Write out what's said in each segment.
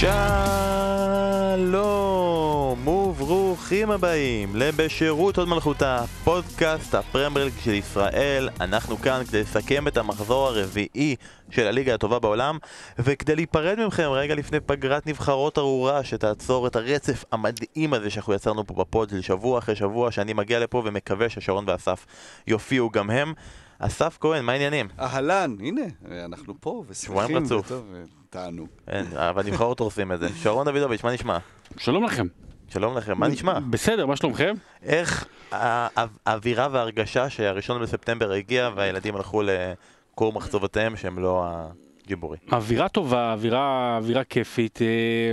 שלום וברוכים הבאים לבשירות עוד מלכותה, פודקאסט הפרמיירליג של ישראל. אנחנו כאן כדי לסכם את המחזור הרביעי של הליגה הטובה בעולם וכדי להיפרד מכם רגע לפני פגרת נבחרות ארורה שתעצור את הרצף המדהים הזה שאנחנו יצרנו פה בפוד של שבוע אחרי שבוע שאני מגיע לפה ומקווה ששרון ואסף יופיעו גם הם. אסף כהן, מה העניינים? אהלן, הנה, אנחנו פה, שבועיים ושמחים, רצוף. וטוב, תענוג. אין, אבל נבחרות הורסים את זה. שרון דוידוביץ', מה נשמע? שלום לכם. שלום לכם, מה נשמע? בסדר, מה שלומכם? איך הא- האווירה וההרגשה שהראשון בספטמבר הגיע והילדים הלכו לכור מחצבותיהם שהם לא הגיבורים? אווירה טובה, אווירה, אווירה כיפית. אה,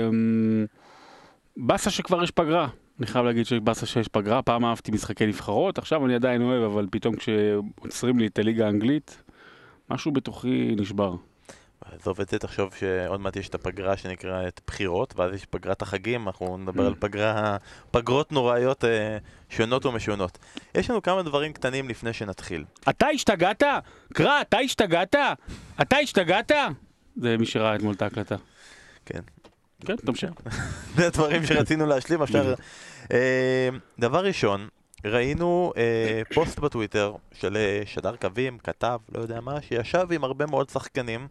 אמ, באסה שכבר יש פגרה. אני חייב להגיד שבאסה שיש פגרה, פעם אהבתי משחקי נבחרות, עכשיו אני עדיין אוהב, אבל פתאום כשעוצרים לי את הליגה האנגלית, משהו בתוכי נשבר. עזוב את זה, תחשוב שעוד מעט יש את הפגרה שנקראת בחירות, ואז יש פגרת החגים, אנחנו נדבר על פגרה, פגרות נוראיות אה, שונות ומשונות. יש לנו כמה דברים קטנים לפני שנתחיל. אתה השתגעת? קרא, אתה השתגעת? אתה השתגעת? זה מי שראה אתמול את ההקלטה. כן. כן, תמשיך. זה הדברים שרצינו להשלים עכשיו. אה, דבר ראשון, ראינו אה, פוסט בטוויטר של אה, שדר קווים, כתב, לא יודע מה, שישב עם הרבה מאוד שחקנים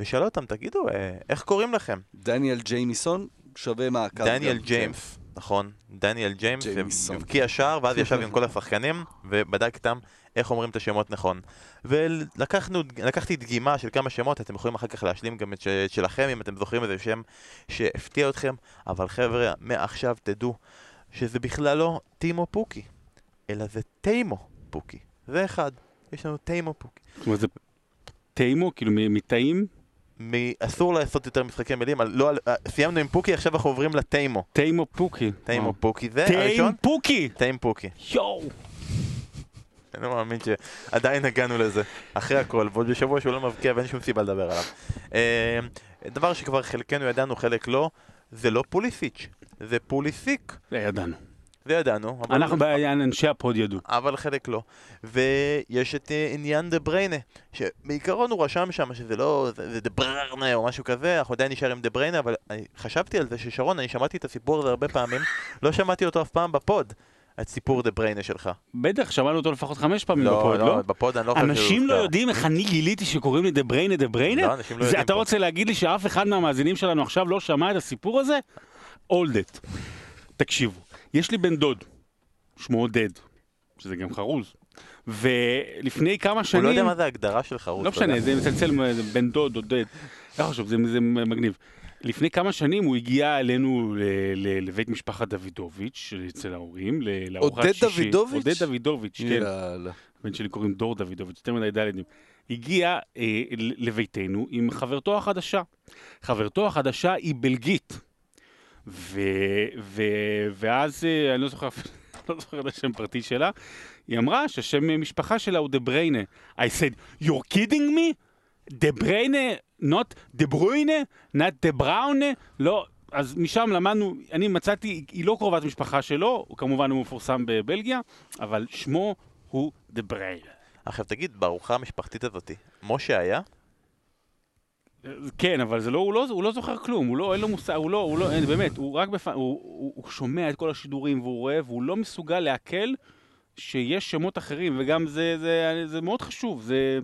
ושאל אותם, תגידו, אה, איך קוראים לכם? דניאל ג'יימיסון שווה מעקב. דניאל ג'יימס, נכון, דניאל ג'יימס. הבקיע שער, ואז ישב עם כל השחקנים ובדק איתם איך אומרים את השמות נכון. ולקחתי דגימה של כמה שמות, אתם יכולים אחר כך להשלים גם את שלכם, אם אתם זוכרים איזה שם שהפתיע אתכם, אבל חבר'ה, מעכשיו תדעו שזה בכלל לא טימו פוקי, אלא זה טיימו פוקי. זה אחד, יש לנו טיימו פוקי. זאת אומרת, זה טיימו, כאילו מ- מטעים? מ- אסור לעשות יותר משחקי מילים, לא, אה, סיימנו עם פוקי, עכשיו אנחנו עוברים לטיימו. טיימו פוקי. טיימו. פוקי, זה טיים הראשון? פוקי! טיים פוקי. יואו! אני לא מאמין שעדיין הגענו לזה, אחרי הכל, ועוד בשבוע שהוא לא מבקיע ואין שום סיבה לדבר עליו. אה, דבר שכבר חלקנו ידענו, חלק לא, זה לא פוליסיץ', זה פוליסיק. ידענו. זה ידענו, אבל, אנחנו, בעניין, אנשי הפוד ידעו. אבל חלק לא. ויש את אה, עניין דה בריינה, שבעיקרון הוא רשם שם שזה לא, זה, דה בריינה או משהו כזה, אנחנו עדיין נשאר עם דה בריינה, אבל אני חשבתי על זה ששרון, אני שמעתי את הסיפור הזה הרבה פעמים, לא שמעתי אותו אף פעם בפוד, את סיפור דה בריינה שלך. בטח, שמענו אותו לפחות חמש פעמים בפוד, לא? בפוד אני לא חושב אנשים לא. יודעים איך אני גיליתי שקוראים לי דה בריינה דה בריינה? לא, אנשים לא יודעים אתה פה. רוצה להגיד לי שאף אחד מהמאזינים שלנו עכשיו לא שמע את הסיפור הזה? אולד את. תקשיבו, יש לי בן דוד, שמו עודד, שזה גם חרוז, ולפני כמה הוא שנים... לא יודע מה זה ההגדרה של חרוץ. לא. משנה, זה מצלצל זה בן דוד, עודד, לא חשוב, זה, זה מגניב. לפני כמה שנים הוא הגיע אלינו ל, ל, לבית משפחת דוידוביץ', אצל ההורים, ל- לארוחת עודד שישי. דוידוביץ'? עודד דוידוביץ', כן. יאללה. הבן שלי קוראים דור דוידוביץ', יותר מדי דלתים. הגיע אה, ל- לביתנו עם חברתו החדשה. חברתו החדשה היא בלגית. ו, ו, ואז, אה, אני לא זוכר, לא זוכר את השם פרטי שלה, היא אמרה שהשם משפחה שלה הוא דה בריינה. I said, you're kidding me? דה בריינה, not דה ברוינה, not דה בראונה? לא, אז משם למדנו, אני מצאתי, היא לא קרובת משפחה שלו, הוא כמובן הוא מפורסם בבלגיה, אבל שמו הוא דה בריינה. עכשיו תגיד, בארוחה המשפחתית הזאתי, משה היה? כן, אבל זה לא, הוא, לא, הוא לא זוכר כלום, הוא לא, אין לו מושג, הוא לא, הוא לא, אין, באמת, הוא רק בפ... הוא, הוא, הוא שומע את כל השידורים והוא רואה, והוא לא מסוגל לעכל שיש שמות אחרים, וגם זה, זה, זה מאוד חשוב, זה,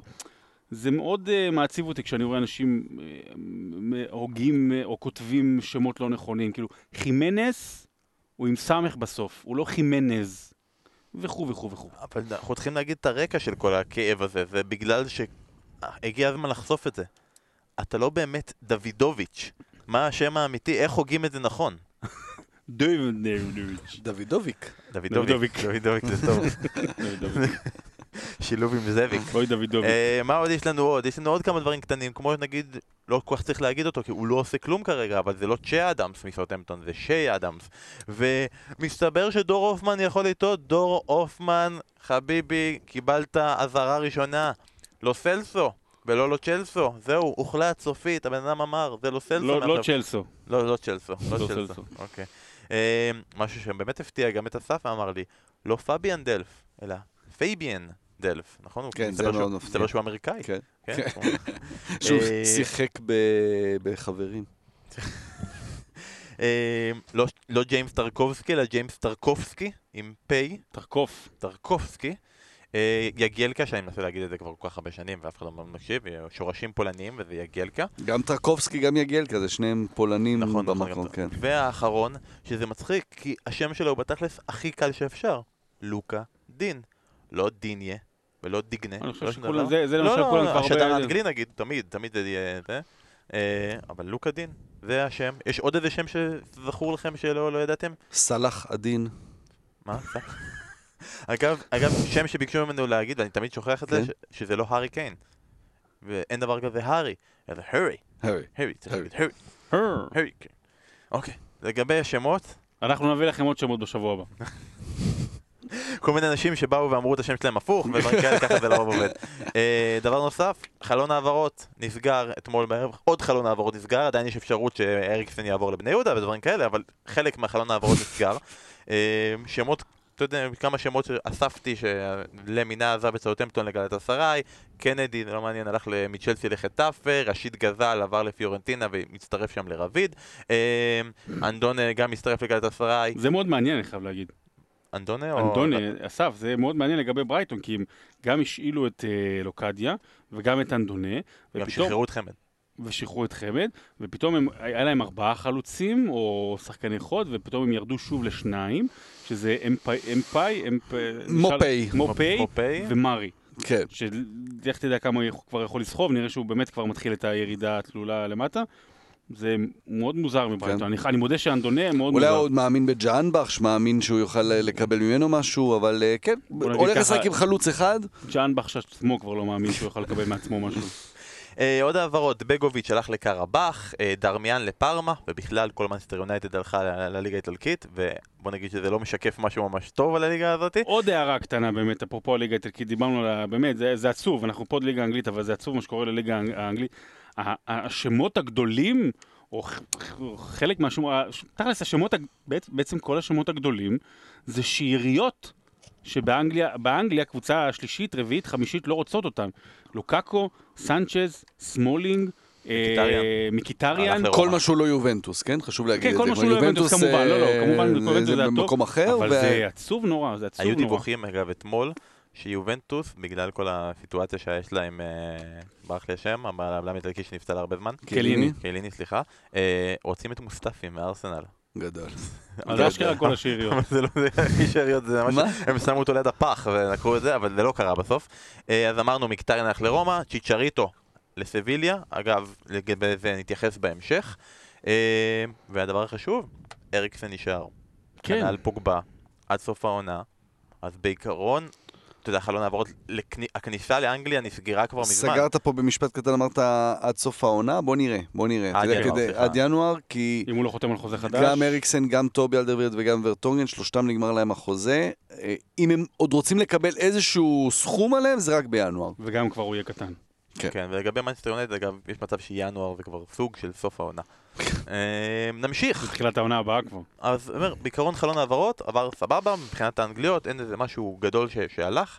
זה מאוד uh, מעציב אותי כשאני רואה אנשים uh, הוגים uh, או כותבים שמות לא נכונים, כאילו, חימנס הוא עם סמך בסוף, הוא לא חימנז, וכו' וכו' וכו'. אבל אנחנו צריכים להגיד את הרקע של כל הכאב הזה, זה בגלל שהגיע הזמן לחשוף את זה. אתה לא באמת דוידוביץ'. מה השם האמיתי? איך הוגים את זה נכון? דוידוביץ'. דוידוביק. דוידוביק. דוידוביק זה טוב. שילוב עם זאביק. בואי דוידוביק. אה, מה עוד יש לנו עוד? יש לנו עוד כמה דברים קטנים, כמו נגיד, לא כל כך צריך להגיד אותו, כי הוא לא עושה כלום כרגע, אבל זה לא צ'ה אדמס מסאוטהמפטון, זה שיי אדמס. ומסתבר שדור הופמן יכול לטעות, דור הופמן, חביבי, קיבלת אזהרה ראשונה. לא סלסו, ולא לא צ'לסו, זהו, הוחלט סופית, הבן אדם אמר, זה לא סלסו. לא, לא. צ'לסו. לא, לא צ'לסו, לא לא צ'לסו. צ'לסו. אוקיי. אה, משהו שבאמת הפתיע גם את אסף ואמר לי, לא פביאן דלף, אלא פייביאן דלף, נכון? כן, זה מאוד מפתיע. מסתבר שהוא אמריקאי. כן. כן. כן. הוא- שהוא אה, שיחק בחברים. אה, לא- ג'יימס טרקובסקי, אלא ג'יימס טרקובסקי, עם פ', תרקוף. טרקובסקי. אה, יגיאלקה, שאני מנסה להגיד את זה כבר כל כך הרבה שנים ואף אחד לא מקשיב, שורשים פולניים וזה יגיאלקה. גם טרקובסקי, גם יגיאלקה, זה שניהם פולנים נכון, נכון, במקום, גם- כן. והאחרון, שזה מצחיק, כי השם שלו הוא בתכלס הכי קל שאפשר. לוקה דין. לא דיניה, ולא דיגנה. אני חושב לא שום שכולם. זה זה לא, למשל לא, כולם כבר השדר הרבה... האנגלי נגיד, תמיד, תמיד זה יהיה זה. אה, אבל לוקה דין, זה השם. יש עוד איזה שם שזכור לכם שלא לא ידעתם? סאלח עדין. מה? אגב, אגב, שם שביקשו ממנו להגיד, ואני תמיד שוכח את זה, כן. שזה לא הארי קיין. ואין דבר כזה הארי, אלא הארי. הארי. הארי, צריך הארי. להגיד הארי. הר. הארי קיין. אוקיי, לגבי השמות, אנחנו נביא לכם עוד שמות בשבוע הבא. כל מיני אנשים שבאו ואמרו את השם שלהם הפוך, ודברים כאלה, ככה זה לרוב עובד. אה, דבר נוסף, חלון העברות נסגר אתמול בערב, עוד חלון העברות נסגר, עדיין יש אפשרות שאריקסן יעבור לבני יהודה ודברים כאלה, אבל חלק מהחלון העברות נסגר. אה, שמות, אתה יודע, כמה שמות שאספתי, שלמינה עזב את סאוטמפטון לגלת אסריי, קנדי, לא מעניין, הלך ל- מצ'לסי לחטאפה, ראשית גזל עבר לפיורנטינה ומצטרף שם לרביד, אה, אנדונה גם מצטרף לגלת אסריי, זה מאוד מעניין, אני חייב להגיד. אנדונה או... אנדוני, אסף, זה מאוד מעניין לגבי ברייטון, כי הם גם השאילו את אה, לוקדיה וגם את אנדונה, גם ופתאום, שחררו את חמד. ושחררו את חמד, ופתאום הם, היה להם ארבעה חלוצים, או שחקני חוד, ופתאום הם ירדו שוב לשניים, שזה אמפאי, אמפאי. מופי מופי. ומרי. כן. שלך תדע כמה הוא כבר יכול לסחוב, נראה שהוא באמת כבר מתחיל את הירידה התלולה למטה. זה מאוד מוזר מברייטון. אני, אני מודה שאנדונה מאוד אולי מוזר. הוא עוד מאמין בג'אנבך, שמאמין שהוא יוכל אה, לקבל ממנו משהו, אבל אה, כן, הולך לשחק עם חלוץ אחד. ג'אנבך שעצמו כבר לא מאמין שהוא יכול לקבל מעצמו משהו. אה, עוד העברות, בגוביץ' הלך לקרבאח, אה, דרמיאן לפרמה, ובכלל כל מנסטר יונייטד הלכה לליגה האיטלקית, ובוא נגיד שזה לא משקף משהו ממש טוב על הליגה הזאתי. עוד הערה קטנה באמת, אפרופו הליגה האיטלקית, דיברנו על. באמת, זה, זה עצוב, אנחנו פה ליגה האנגלית, אבל זה עצוב מה שקורה לליגה האנג- האנגלית. השמות הגדולים, או חלק מהשמות, הש- תכלס השמות, בעצם כל השמות הגדולים, זה שאריות. שבאנגליה, באנגליה קבוצה שלישית, רביעית, חמישית לא רוצות אותם. לוקאקו, סנצ'ז, סמולינג. אה, לרומא. כל מה שהוא לא יובנטוס, כן? חשוב להגיד כן, את זה. כל מה שהוא לא יובנטוס כמובן, לא, לא, אה, כמובן, זה- יובנטוס זה במקום אחר, אבל זה עצוב נורא, זה עצוב היו נורא. דיווחים, אגב, אתמול, שיובנטוס, בגלל כל הסיטואציה שיש להם, אה, ברח לי השם, הבלם האיטלקי שנפצע להרבה זמן, קליני. קליני, סליחה, רוצים את מוסטפי מארסנל. גדול. אז זה אשכרה כל השאריות. אבל זה לא זה הכי שאריות, זה ממש, מה? הם שמו אותו ליד הפח ולקחו את זה, אבל זה לא קרה בסוף. אה, אז אמרנו, מקטריאן הלך לרומא, צ'יצ'ריטו לסביליה, אגב, לגבי זה נתייחס בהמשך. אה, והדבר החשוב, אריקסן נשאר. כן. כנ"ל פוגבה, עד סוף העונה, אז בעיקרון, אתה יודע, חלון העברות, לכני- הכניסה לאנגליה נסגרה כבר מזמן. סגרת פה במשפט קטן, אמרת עד סוף העונה, בוא נראה, בוא נראה. עד ינואר, כדי- סליחה. עד ינואר, כי אם הוא לא חותם על חוזה חדש. גם אריקסן, גם טובי אלדרווירד וגם ורטונגן, שלושתם נגמר להם החוזה. אה, אם הם עוד רוצים לקבל איזשהו סכום עליהם, זה רק בינואר. וגם כבר הוא יהיה קטן. כן. כן, ולגבי מנסטר יונייטד, אגב, יש מצב שינואר זה כבר סוג של סוף העונה. אה, נמשיך. בתחילת העונה הבאה כבר. אז אומר, בעיקרון חלון העברות עבר סבבה, מבחינת האנגליות אין איזה משהו גדול ש- שהלך.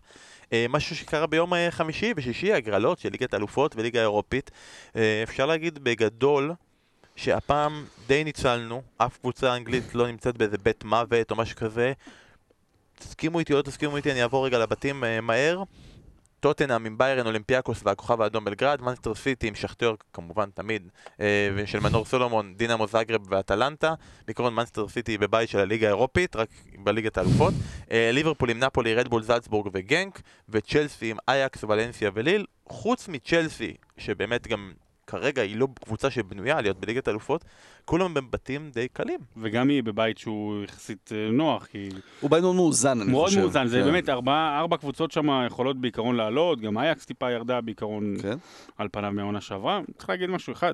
אה, משהו שקרה ביום אה, חמישי ושישי, הגרלות של ליגת אלופות וליגה אירופית. אה, אפשר להגיד בגדול שהפעם די ניצלנו, אף קבוצה אנגלית לא נמצאת באיזה בית מוות או משהו כזה. תסכימו איתי או לא תסכימו איתי, אני אעבור רגע לבתים מהר. טוטנאם עם ביירן, אולימפיאקוס והכוכב האדום בלגרד, מנסטר סיטי עם שחטאר כמובן תמיד, אה, ושל מנור סולומון, דינמו זאגרב ואטלנטה, בעיקרון מנסטר סיטי בבית של הליגה האירופית, רק בליגת האלופות, אה, ליברפול עם נפולי, רדבול, זלצבורג וגנק, וצ'לסי עם אייקס, ולנסיה וליל, חוץ מצ'לסי, שבאמת גם כרגע היא לא קבוצה שבנויה להיות בליגת האלופות, כולם בבתים די קלים. וגם היא בבית שהוא יחסית אה, נוח, כי הוא בית מאוד מאוזן, אני מאוד חושב. מאוזן, זה כן. באמת ארבע, ארבע קבוצות שם יכולות בעיקרון לעלות, גם אייקס טיפה ירדה בעיקרון כן. על פניו מהעונה שעברה. צריך להגיד משהו אחד.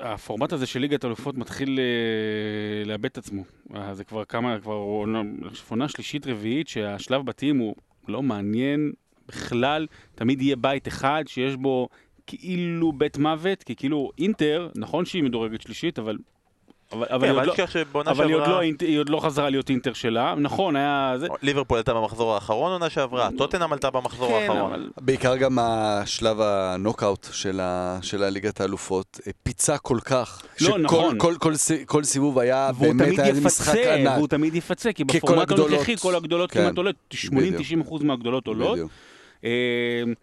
הפורמט הזה של ליגת אלופות מתחיל אה, לאבד את עצמו. אה, זה כבר כמה, כבר עונה שלישית רביעית שהשלב בתים הוא לא מעניין בכלל. תמיד יהיה בית אחד שיש בו כאילו בית מוות, כי כאילו אינטר, נכון שהיא מדורגת שלישית, אבל אבל, כן, אבל, היא, אבל עוד לא, אבל היא, עוד לא, היא עוד לא חזרה להיות אינטר שלה. נכון, היה... זה... ליברפול עלתה במחזור האחרון עונה שעברה, טוטנאם עלתה במחזור כן, האחרון. אבל... בעיקר גם השלב הנוקאוט של, ה, של הליגת האלופות אה, פיצה כל כך. לא, שכל, נכון. כל, כל, ס- כל סיבוב היה באמת היה משחק יפצה, ענק. והוא תמיד יפצה, כי כל בפורמט הגדולות- הנוכחי כל הגדולות כן, כמעט עולות, 80-90 אחוז מהגדולות עולות. בדיוק.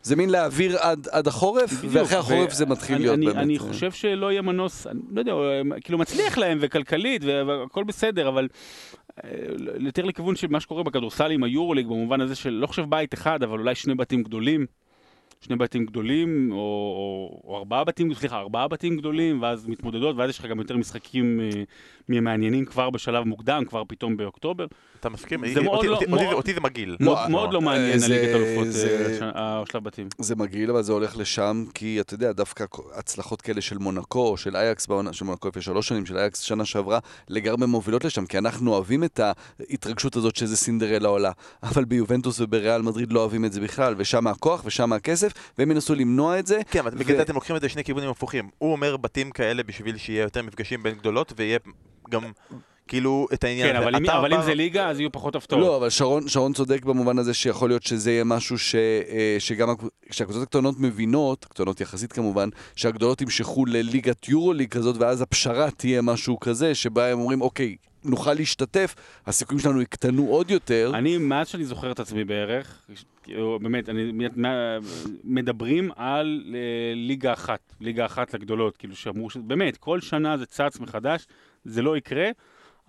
זה מין להעביר עד, עד החורף, בדיוק, ואחרי החורף זה מתחיל אני- להיות אני, באמת... אני אה, חושב שלא יהיה מנוס, אני לא יודע, כאילו מצליח להם וכלכלית והכל בסדר, אבל אה, יותר לכיוון של מה שקורה בכדורסל עם היורוליג, במובן הזה של לא חושב בית אחד, אבל אולי שני בתים גדולים. שני בתים גדולים, או, או, או ארבעה בתים, סליחה, ארבעה בתים גדולים, ואז מתמודדות, ואז יש לך גם יותר משחקים אה, מעניינים כבר בשלב מוקדם, כבר פתאום באוקטובר. אתה מסכים? זה מאוד אותי- לא- אותי- מאוד- אותי- אותי זה מגעיל. מאוד, אה, מאוד לא מעניין זה- הליגת אלופות, אה, השלב בתים. זה מגעיל, אבל זה הולך לשם, כי אתה יודע, דווקא הצלחות כאלה של מונקו, של אייקס, של מונקו לפני שלוש שנים, של אייקס שנה שעברה, לגמרי מובילות לשם, כי אנחנו אוהבים את ההתרגשות הזאת שזה סינדרלה עולה. אבל ביובנטוס ובריאל מדריד לא אוהבים את זה בכלל, ושם הכוח ושם הכסף, והם ינסו למנוע את זה. כן, אבל בגלל זה אתם לוקחים את זה לשני כיוונים הפוכים. הוא אומר בתים כאלה בשביל שיהיה יותר מפגשים בין גדולות, ויהיה גם כאילו את העניין כן, הזה. אבל אם- אבל אם זה ליגה, אז יהיו פחות הפתעות. לא, אבל שרון, שרון צודק במובן הזה שיכול להיות שזה יהיה משהו ש, אה, שגם הקב- כשהקבוצות הקטנות מבינות, קטנות יחסית כמובן, שהגדולות ימשכו לליגת יורוליג כזאת, ואז הפשרה תהיה משהו כזה, שבה הם אומרים, אוקיי, נוכל להשתתף, הסיכויים שלנו יקטנו עוד יותר. אני, מאז שאני זוכר את עצמי בערך, כאילו, באמת, אני, מדברים על אה, ליגה אחת, ליגה אחת לגדולות, כאילו שאמרו, ש- באמת, כל שנה זה צץ מחדש, זה לא יקרה,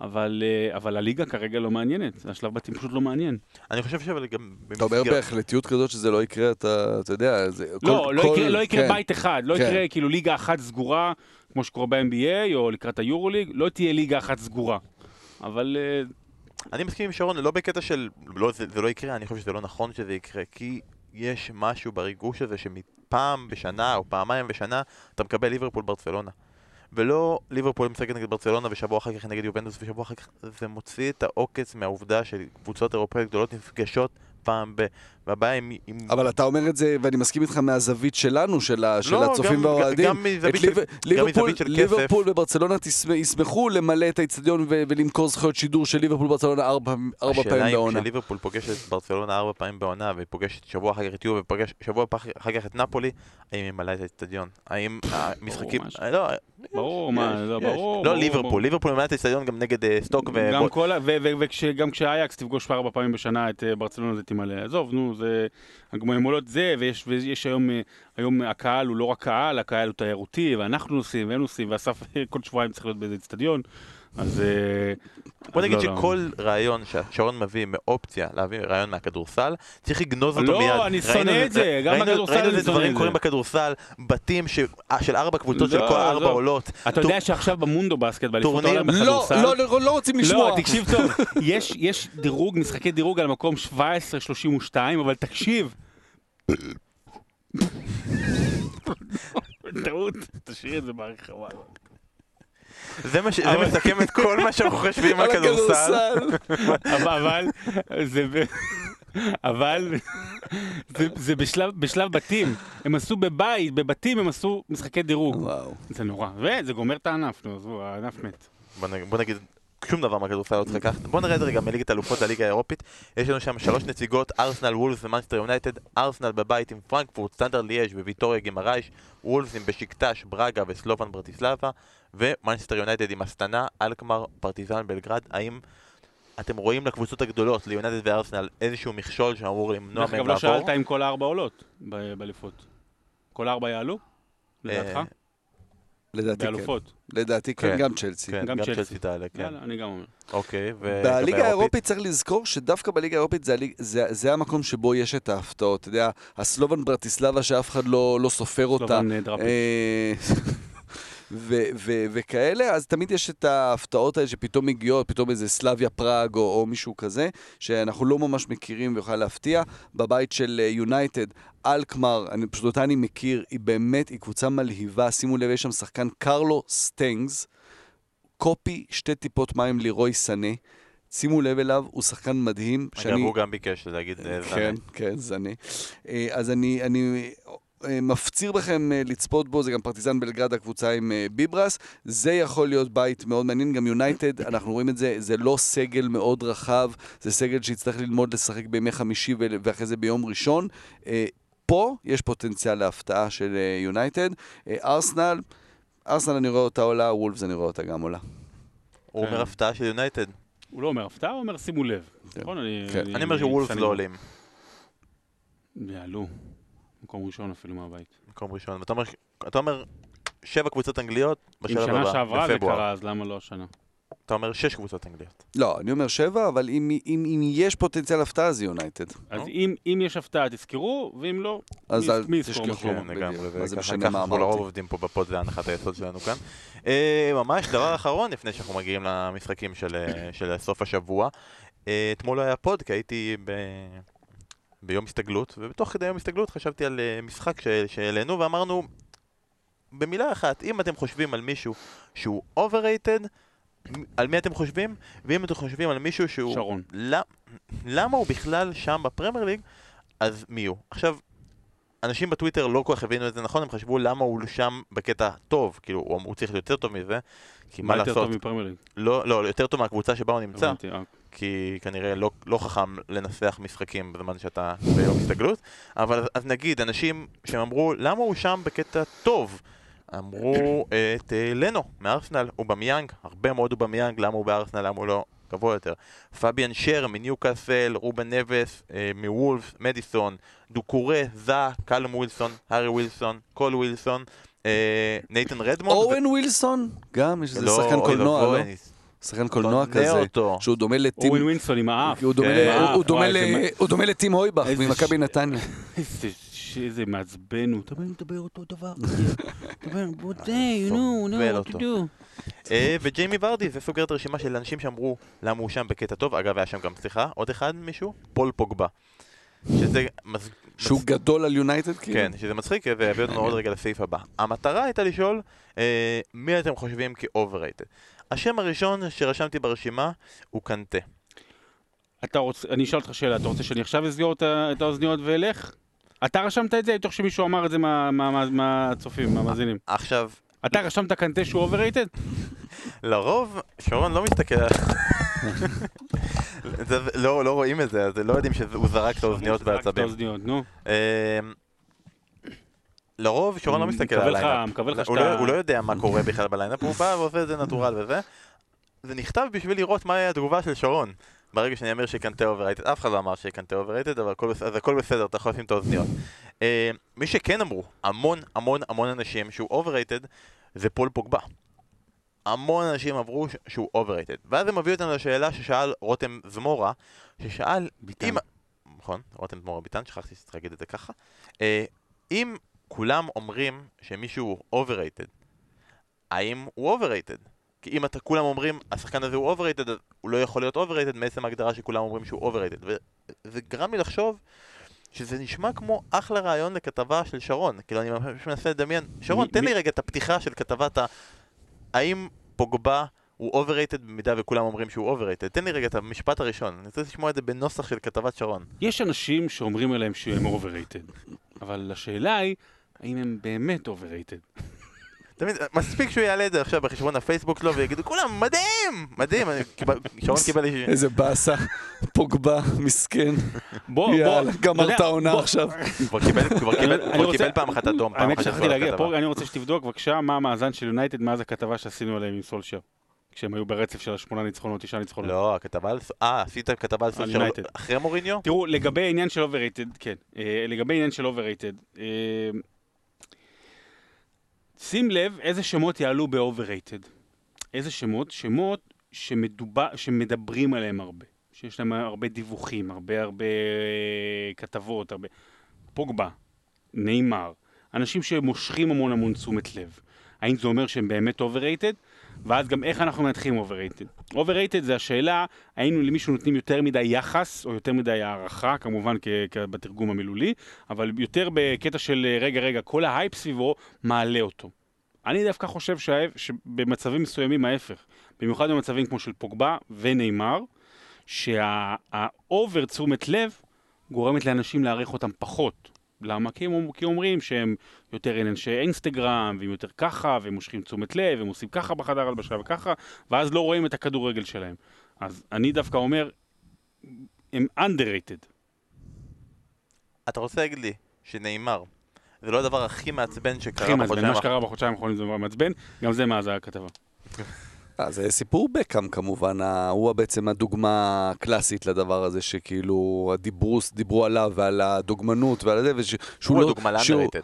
אבל, אה, אבל הליגה כרגע לא מעניינת, השלב בתים פשוט לא מעניין. אני חושב אבל גם... אתה אומר בהחלטיות כזאת שזה לא יקרה, אתה, אתה יודע, זה... לא, כל, לא כל, יקרה, לא יקרה כן. בית אחד, לא כן. יקרה כאילו ליגה אחת סגורה, כמו שקורה ב-NBA או לקראת היורוליג, לא תהיה ליגה אחת סגורה. אבל אה, אני מסכים עם שרון, לא בקטע של... לא, זה, זה לא יקרה, אני חושב שזה לא נכון שזה יקרה, כי יש משהו בריגוש הזה שמפעם בשנה או פעמיים בשנה אתה מקבל ליברפול ברצלונה. ולא ליברפול משחקת נגד ברצלונה ושבוע אחר כך נגד יובנטוס ושבוע אחר כך זה מוציא את העוקץ מהעובדה שקבוצות אירופאיות גדולות נפגשות פעם ב... והבעיה עם... עם... אבל אתה אומר את זה, ואני מסכים איתך מהזווית שלנו, של, ה, של לא, הצופים גם- והאוהדים. גם מזווית של- ליברפול, של כסף. ליברפול וברצלונה ישמחו למלא את האיצטדיון ו- ולמכור זכויות שידור של ליברפול וברצלונה ארבע, ארבע השאלה פעמים אם בעונה. כשליברפול פוגשת את ברצלונה ארבע פעמים בעונה והיא פוגשת שבוע אחר כך את יובה ופוגשת אחר כך את נפולי, האם היא ממלאה את האצטדיון? האם המשחקים... לא, ברור, מה. לא, ברור. לא ליברפול. ליברפול ממלאה את האצטדיון גם נגד אה, סטוק ו... גם כשאייקס תפגוש ארבע פעמים בשנה את אה, ברצלונה זה תמלא. עזוב, נו, זה... הן עולות זה, ויש, ויש היום, אה, היום הקהל הוא לא רק קהל, הקהל הוא תיירותי, ואנחנו נוסעים, והם נוסעים, ואסף כל שבועיים צריך להיות באיזה אצטדיון, אז... אה, בוא נגיד לא, לא. שכל רעיון ששרון מביא מאופציה להביא רעיון מהכדורסל, צריך לגנוז אותו לא, מיד. אני ראינו שונא את זה, גם ראינו- בכדורסל ראינו אני איזה שונא דברים את קורים זה. בכדורסל, בתים ש- אה, של ארבע קבוצות של לא, כל עזוב. עולות. אתה יודע שעכשיו במונדו בסקט, באליפות העולם לא, בכדורסל... לא, לא, לא רוצים לשמוע. לא, תקשיב טוב, יש, יש דירוג, משחקי דירוג על מקום 17-32, אבל תקשיב. טעות, תשאיר את זה בעריכה. זה מסכם את כל מה שאנחנו חושבים על על כדורסל. הכדורסל. אבל, זה, אבל, זה, זה בשלב, בשלב בתים. הם עשו בבית, בבתים הם עשו משחקי דירוג. וואו. זה נורא. וזה גומר את הענף, נו, עזבו, הענף מת. בוא נגיד, שום דבר מהכדורסל לא צריך לקחת. בוא נרד רגע מליגת האלופות לליגה האירופית. יש לנו שם שלוש נציגות, ארסנל, וולס ומאנסטר יונייטד. ארסנל בבית עם פרנקפורט, סטנדרט ליאז' וויטוריה גימרייש. וולס עם בשיקטש, ברגה וסלובן ברטיסלבה. ומאנסטר יונייטד עם אסטנה, אלקמר, פרטיזן בלגרד. האם אתם רואים לקבוצות הגדולות, ליונייטד וארסנל, איזשהו מכשול שאמור למנוע דרך מהם אגב, לא לעבור? שאלת אם כל הארבע עולות באליפות. כל הארבע יעלו? לדעתך? אה, לדעתי כן. באלופות. לדעתי כן, כן. גם צ'לסי. כן, גם צ'לסי. תעלה, כן. אני גם אומר. אוקיי, ו... בליגה האירופית צריך לזכור שדווקא בליגה האירופית זה, הליג- זה, זה המקום שבו יש את ההפתעות. אתה יודע, הסלובן ברטיסלבה שאף אחד לא, לא סופר אותה. סלובן, אה, דראפיץ'. אה, ו- ו- וכאלה, אז תמיד יש את ההפתעות האלה שפתאום מגיעות, פתאום איזה סלאביה פראג או, או מישהו כזה, שאנחנו לא ממש מכירים ויוכל להפתיע. בבית של יונייטד, אלקמר, אני פשוט אותה אני מכיר, היא באמת, היא קבוצה מלהיבה. שימו לב, יש שם שחקן קלווין סטנגס, קופי שתי טיפות מים לירוי סנה. שימו לב אליו, הוא שחקן מדהים. אגב, הוא גם ביקש להגיד... אה, כן, כן, זנה. אה, אז אני, אני אה, מפציר בכם אה, לצפות בו, זה גם פרטיזן בלגרד הקבוצה עם אה, ביברס. זה יכול להיות בית מאוד מעניין, גם יונייטד, אנחנו רואים את זה, זה לא סגל מאוד רחב, זה סגל שיצטרך ללמוד לשחק בימי חמישי ואחרי זה ביום ראשון. אה, פה יש פוטנציאל להפתעה של אה, יונייטד. אה, ארסנל, ארסנל אני רואה אותה עולה, וולפס אני רואה אותה גם עולה. הוא אומר כן. הפתעה של יונייטד. הוא לא אומר הפתעה, הוא אומר שימו לב. כן. נכון? אני כן. אומר שוולפס לא עולים. יעלו. מקום ראשון אפילו מהבית. מקום ראשון. ואתה אומר- אתה אומר שבע קבוצות אנגליות אם בשלב שנה הבא, שעברה זה בפברואר. קרה, אז למה לא השנה? אתה אומר שש קבוצות אנגליות. לא, אני אומר שבע, אבל אם, אם, אם יש פוטנציאל הפתעה זה יונייטד. אז נו. אם אם יש הפתעה תזכרו, ואם לא, אז מי- יזכור? כן, לגמרי, וככה- אנחנו לרוב. עובדים פה בפוד, זה הנחת היסוד שלנו כאן. אה, ממש דבר אחרון לפני שאנחנו מגיעים למשחקים של, אה, של סוף השבוע. אה, אתמול לא היה פוד, כי הייתי ב... ביום הסתגלות, ובתוך כדי יום הסתגלות חשבתי על אה, משחק שהעלינו ואמרנו, במילה אחת, אם אתם חושבים על מישהו שהוא overrated, על מי אתם חושבים? ואם אתם חושבים על מישהו שהוא... שרון. למ- למה הוא בכלל שם בפרמייר ליג? אז מי הוא? עכשיו, אנשים בטוויטר לא כל כך הבינו את זה נכון, הם חשבו למה הוא שם בקטע טוב, כאילו הוא, הוא צריך להיות יותר טוב מזה, כי מה, מה יותר לעשות, טוב מפרמייר ליג? לא, לא, יותר טוב מהקבוצה שבה הוא נמצא, הבנתי, אה. כי כנראה לא, לא חכם לנסח משחקים בזמן שאתה ביום הסתגלות, אבל אז נגיד, אנשים שהם אמרו, למה הוא שם בקטע טוב? אמרו את אה, לנו מארסנל, אובמיאנג, הרבה מאוד אובמיאנג, למה הוא בארסנל, למה הוא לא גבוה יותר. פביאן שר מניוקאסל, רובן נבס אה, מוולבס, מדיסון, דוקורה, זאהה, קלום ווילסון, הארי ווילסון, קול ווילסון, אה, נייתן רדמונד. אוון ווילסון, גם יש איזה לא, שחקן קולנוע, לא? שחקן קולנוע כזה, אותו. שהוא דומה לטים... אוון ווילסון עם האף. הוא דומה כן. דומה לטים הויבך איזה ממכבי ש- נתניה. איזה מעצבן הוא. אתה מדבר אותו דבר. בוא די, you know, know what to אותו. do. אה, וג'יימי ורדי, זה סוגר את הרשימה של אנשים שאמרו למה הוא שם בקטע טוב. אגב, היה שם גם, סליחה, עוד אחד מישהו? פול פוגבה. שזה. שהוא גדול על יונייטד, כאילו? כן, שזה מצחיק, זה יביא אותנו עוד רגע לסעיף הבא. המטרה הייתה לשאול אה, מי אתם חושבים כ overrated. השם הראשון שרשמתי ברשימה הוא קנטה. אתה רוצה, אני אשאל אותך שאלה, אתה רוצה שאני עכשיו אסגור את האוזניות ואלך? אתה רשמת את זה? אני בטוח שמישהו אמר את זה מה- מה- מה- מהצופים, מהמאזינים. עכשיו, אתה רשמת קנטה שהוא overrated? לרוב, שרון לא מסתכל על... לא, לא רואים את זה, אז לא יודעים שהוא זרק את האוזניות בעצבים. לרוב שרון לא מסתכל על ה lineup. הוא לא- הוא לא יודע מה קורה בכלל ב lineup, הוא בא ועושה את זה natural וזה. זה נכתב בשביל לראות מה יהיה התגובה של שרון. ברגע שאני אומר שקנטה overrated, אף אחד לא אמר שקנטה overrated, אבל הכל אז הכל בסדר, אתה יכול לשים את האוזניות. אה, מי שכן אמרו, המון המון המון אנשים שהוא overrated, זה פול פוגבה. המון אנשים אמרו שהוא overrated. ואז זה מביא אותנו לשאלה ששאל רותם זמורה, ששאל, ביטן. אם... נכון, רותם זמורה ביטן, שכחתי שצריך להגיד את זה ככה. אה, אם כולם אומרים שמישהו הוא overrated, האם הוא overrated? כי אם אתה כולם אומרים, השחקן הזה הוא overrated, הוא לא יכול להיות overrated מעצם ההגדרה שכולם אומרים שהוא overrated. וזה גרם לי לחשוב שזה נשמע כמו אחלה רעיון לכתבה של שרון. כאילו, אני ממש מנסה לדמיין. שרון, מי- תן לי מי- רגע את הפתיחה של כתבת ה... האם פוגבה הוא overrated במידה וכולם אומרים שהוא overrated? תן לי רגע את המשפט הראשון. אני רוצה לשמוע את זה בנוסח של כתבת שרון. יש אנשים שאומרים עליהם שהם overrated, אבל השאלה היא, האם הם באמת overrated? תמיד, מספיק שהוא יעלה את זה עכשיו בחשבון הפייסבוק שלו ויגידו כולם מדהים! מדהים! שרון קיבל לי... איזה באסה, פוגבה, מסכן. בוא, יאללה, בוא, גמר את העונה עכשיו. כבר קיבל, כבר קיבל, אני כבר רוצה- קיבל פעם אחת אדום, פעם האמת אחת שכחתי לכתבה. פה אני רוצה שתבדוק בבקשה מה המאזן של יונייטד מאז הכתבה שעשינו עליהם עם סולשר. כשהם היו ברצף של השמונה ניצחונות, תשעה ניצחונות. לא, הכתבה על... אה, עשית כתבה על יונייטד. אחרי מוריניו? תראו, לגבי העניין של overrated, כן, אה, לגבי העניין של overrated, אה, שים לב איזה שמות יעלו ב overrated. איזה שמות? שמות שמדובר, שמדברים עליהם הרבה. שיש להם הרבה דיווחים, הרבה הרבה כתבות, הרבה... פוגבה, נאמר, אנשים שמושכים המון המון תשומת לב. האם זה אומר שהם באמת overrated? ואז גם איך אנחנו מנתחים overrated. overrated זה השאלה, האם למישהו נותנים יותר מדי יחס, או יותר מדי הערכה, כמובן כ- בתרגום המילולי, אבל יותר בקטע של רגע רגע, כל ההייפ סביבו מעלה אותו. אני דווקא חושב שההפ- שבמצבים מסוימים ההפך, במיוחד במצבים כמו של פוגבה ונאמר, שה over תשומת לב גורמת לאנשים להעריך אותם פחות. למה? כי הם, כי אומרים שהם יותר אנשי אינסטגרם, והם יותר ככה, והם מושכים תשומת לב, והם עושים ככה בחדר הלבשה וככה, ואז לא רואים את הכדורגל שלהם. אז אני דווקא אומר, הם underrated. אתה רוצה להגיד לי שנאמר, זה לא הדבר הכי מעצבן הכי שקרה מעצבן, בחודשיים מה שקרה בחודשיים האחרונים זה מעצבן, גם זה מאז הכתבה. אה, זה סיפור בקאם כמובן, הוא בעצם הדוגמה הקלאסית לדבר הזה, שכאילו הדיברו, דיברו עליו ועל הדוגמנות ועל זה, וש- שהוא הוא לא... הדוגמה לאנדרטד.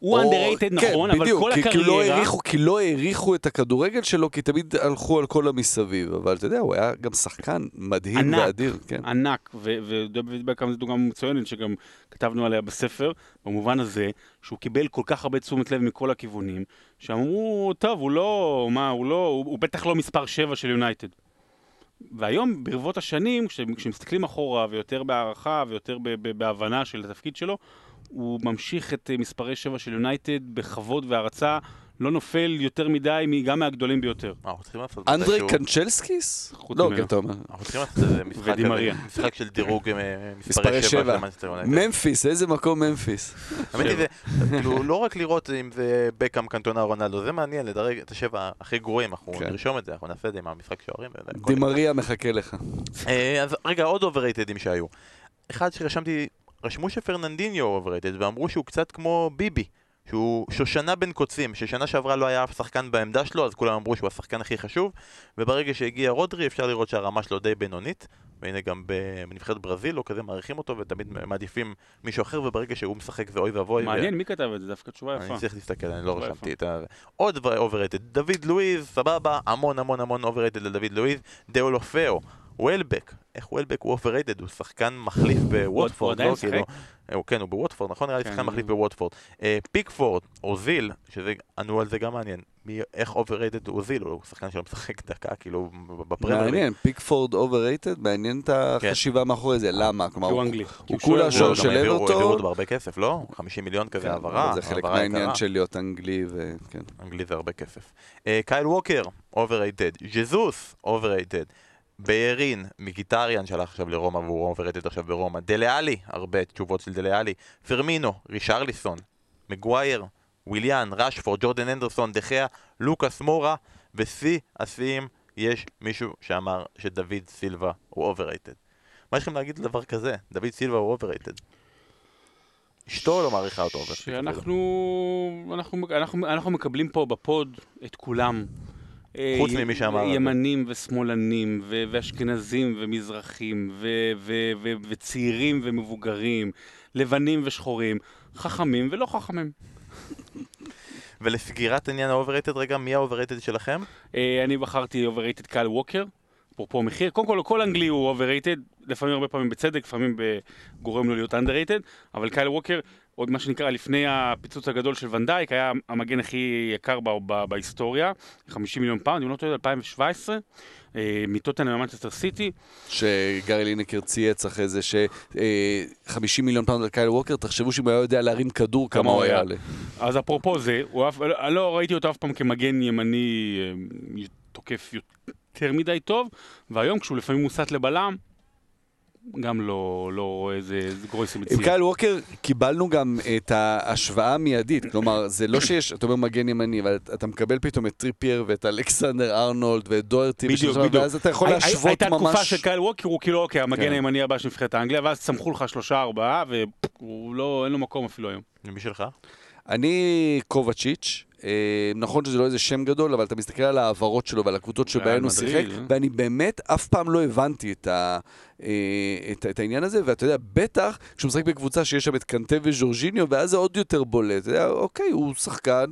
הוא underrated כן, נכון, אבל כל כי, כי, לא הקריירה... כי לא העריכו את הכדורגל שלו, כי תמיד הלכו על כל המסביב. אבל אתה יודע, הוא היה גם שחקן מדהים ענק. ואדיר. כן. ענק, ודוד בקאם זו דוגמה מצוינת שגם כתבנו עליה בספר, במובן הזה שהוא קיבל כל כך הרבה תשומת לב מכל הכיוונים, שאמרו, טוב, הוא לא, מה, הוא לא, הוא, הוא בטח לא מספר 7 של יונייטד. והיום, ברבות השנים, כש- כשמסתכלים אחורה, ויותר בהערכה, ויותר בהבנה של התפקיד שלו, הוא ממשיך את אה, מספרי 7 של יונייטד בכבוד והערצה, לא נופל יותר מדי, גם מהגדולים ביותר. מה, אנחנו צריכים לעשות אנדרי קנצ'לסקיס? לא. כן, אתה אומר. אנחנו צריכים לעשות איזה משחק של דירוג אה, מספרי שבע. ממפיס, איזה מקום ממפיס? האמת היא, זה, כאילו, לא רק לראות אם זה בקאם, קנטונה, רונלדו, זה מעניין לדרג את השבע הכי גרועים, אנחנו כן. נרשום את זה, אנחנו נעשה את זה עם המשחק שוערים. דימריה מחכה לך. אה, אז רגע, עוד overrated ים שהיו. אחד שרשמתי, רשמו שפרננדיניו overrated, ואמרו שהוא קצת כמו ביבי. שהוא שושנה בין קוצים, ששנה שעברה לא היה אף שחקן בעמדה שלו, אז כולם אמרו שהוא השחקן הכי חשוב, וברגע שהגיע רודרי אפשר לראות שהרמה שלו די בינונית, והנה גם בנבחרת ברזיל לא כזה מעריכים אותו, ותמיד מעדיפים מישהו אחר, וברגע שהוא משחק זה אוי ואבוי. ו- מעניין, מי כתב את זה? דווקא תשובה יפה. אני צריך להסתכל, אני לא רשמתי את ה... עוד overrated, דוד לואיז, סבבה, המון המון המון overrated לדוד לואיז, דאולופאו, וולבק, איך וולבק הוא overrated, הוא שחקן מחליף בווטפורד, לא כאילו, הוא- כן, הוא בווטפורד, נכון? נראה לי כן, שחקן מחליף בווטפורד. אה, פיקפורד, אוזיל, שזה, ענו על זה גם מעניין, מי- איך overrated הוא אוזיל, הוא שחקן שלא משחק דקה, כאילו, בפרמייר. ליג. מעניין, פיקפורד overrated, מעניין את החשיבה מאחורי זה, למה? כלומר, כי הוא אנגלי. הוא כולה שוער הוא של אברטון. העבירו אותו בהרבה כסף, לא? 50 מיליון כזה כן, העברה, זה חלק מהעניין. של להיות אנגלי, וכן. אנגלי זה הרבה כסף. אה, קייל ווקר, overrated. ז'זוס, overrated. ביירין, מחיטריאן שהלך עכשיו לרומא והוא overrated עכשיו ברומא. דלה אלי, הרבה תשובות של דלה אלי. פרמינו, רישרליסון. מגווייר, וויליאן, רשפורד, ג'ורדן הנדרסון, דה חאה, לוקאס מורה, ושיא השיאים, יש מישהו שאמר שדוד סילבה הוא overrated. מה יש לכם להגיד על דבר כזה? דוד סילבה הוא אוברייטד. אשתו לא מעריכה אותו. שאנחנו אנחנו, אנחנו, אנחנו מקבלים פה ב pod את כולם. אה, חוץ י- ממי שאמר. ימנים ושמאלנים, ואשכנזים ומזרחים, וצעירים ומבוגרים, לבנים ושחורים, חכמים ולא חכמים. ולסגירת עניין ה overrated רגע, מי ה overrated שלכם? אה, אני בחרתי overrated קייל ווקר, אפרופו מחיר. קודם כל, כל אנגלי הוא overrated, לפעמים הרבה פעמים בצדק, לפעמים גורם לו להיות underrated, אבל קייל ווקר, עוד מה שנקרא לפני הפיצוץ הגדול של ונדייק, היה המגן הכי יקר ב- ב- בהיסטוריה, 50 מיליון פאונד, אם לא טועה, 2017, אה, מטוטנאם למנצ'סטר סיטי. שגארי ליניקר צייץ אחרי זה ש-50 מיליון פאונד על קייל ווקר, תחשבו שאם הוא היה יודע להרים כדור, כמה הוא היה עולה. אז אפרופו זה, אף, לא ראיתי אותו אף פעם כמגן ימני אה, תוקף יותר מדי טוב, והיום כשהוא לפעמים מוסט לבלם, גם לא, לא רואה איזה איזה גרויסים עם. קייל ווקר קיבלנו גם את ההשוואה המיידית, כלומר, זה לא שיש, אתה אומר מגן ימני, אבל אתה מקבל פתאום את טריפייר ואת אלכסנדר ארנולד ואת דוהרטי, בדיוק, בדיוק. ואז אתה יכול להשוות הייתה תקופה ממש... של קייל ווקר, הוא כאילו, אוקיי, המגן כן. הימני הבא של נבחרת האנגליה, ואז צמחו לך שלושה ארבעה, והוא לא, אין לו מקום אפילו היום. מי שלך? אני קובצ'יץ', נכון שזה לא איזה שם גדול, אבל אתה מסתכל על העברות שלו ועל הקבוצות שבהן ריאל הוא שיחק, אה? ואני באמת אף פעם לא הבנתי את, ה, אה, את, את העניין הזה, ואתה יודע, בטח כשהוא משחק בקבוצה שיש שם את קנטה וז'ורג'יניו, ואז זה עוד יותר בולט. אתה יודע, אוקיי, הוא שחקן.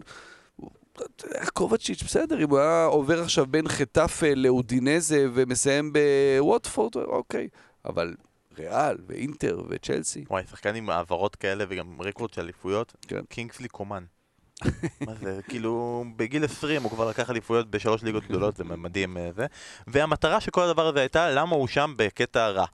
קובצ'יץ', בסדר, אם הוא היה עובר עכשיו בין חטאפה לאודינזה ומסיים בווטפורד, אוקיי. אבל ריאל ואינטר וצ'לסי, וואי, שחקן עם העברות כאלה וגם רקורד של אליפויות, כן. קינגסלי קומן. מה זה, כאילו, בגיל 20 הוא כבר לקח אליפויות בשלוש ליגות גדולות, זה מדהים אה, זה. והמטרה של כל הדבר הזה הייתה, למה הוא שם בקטע רע.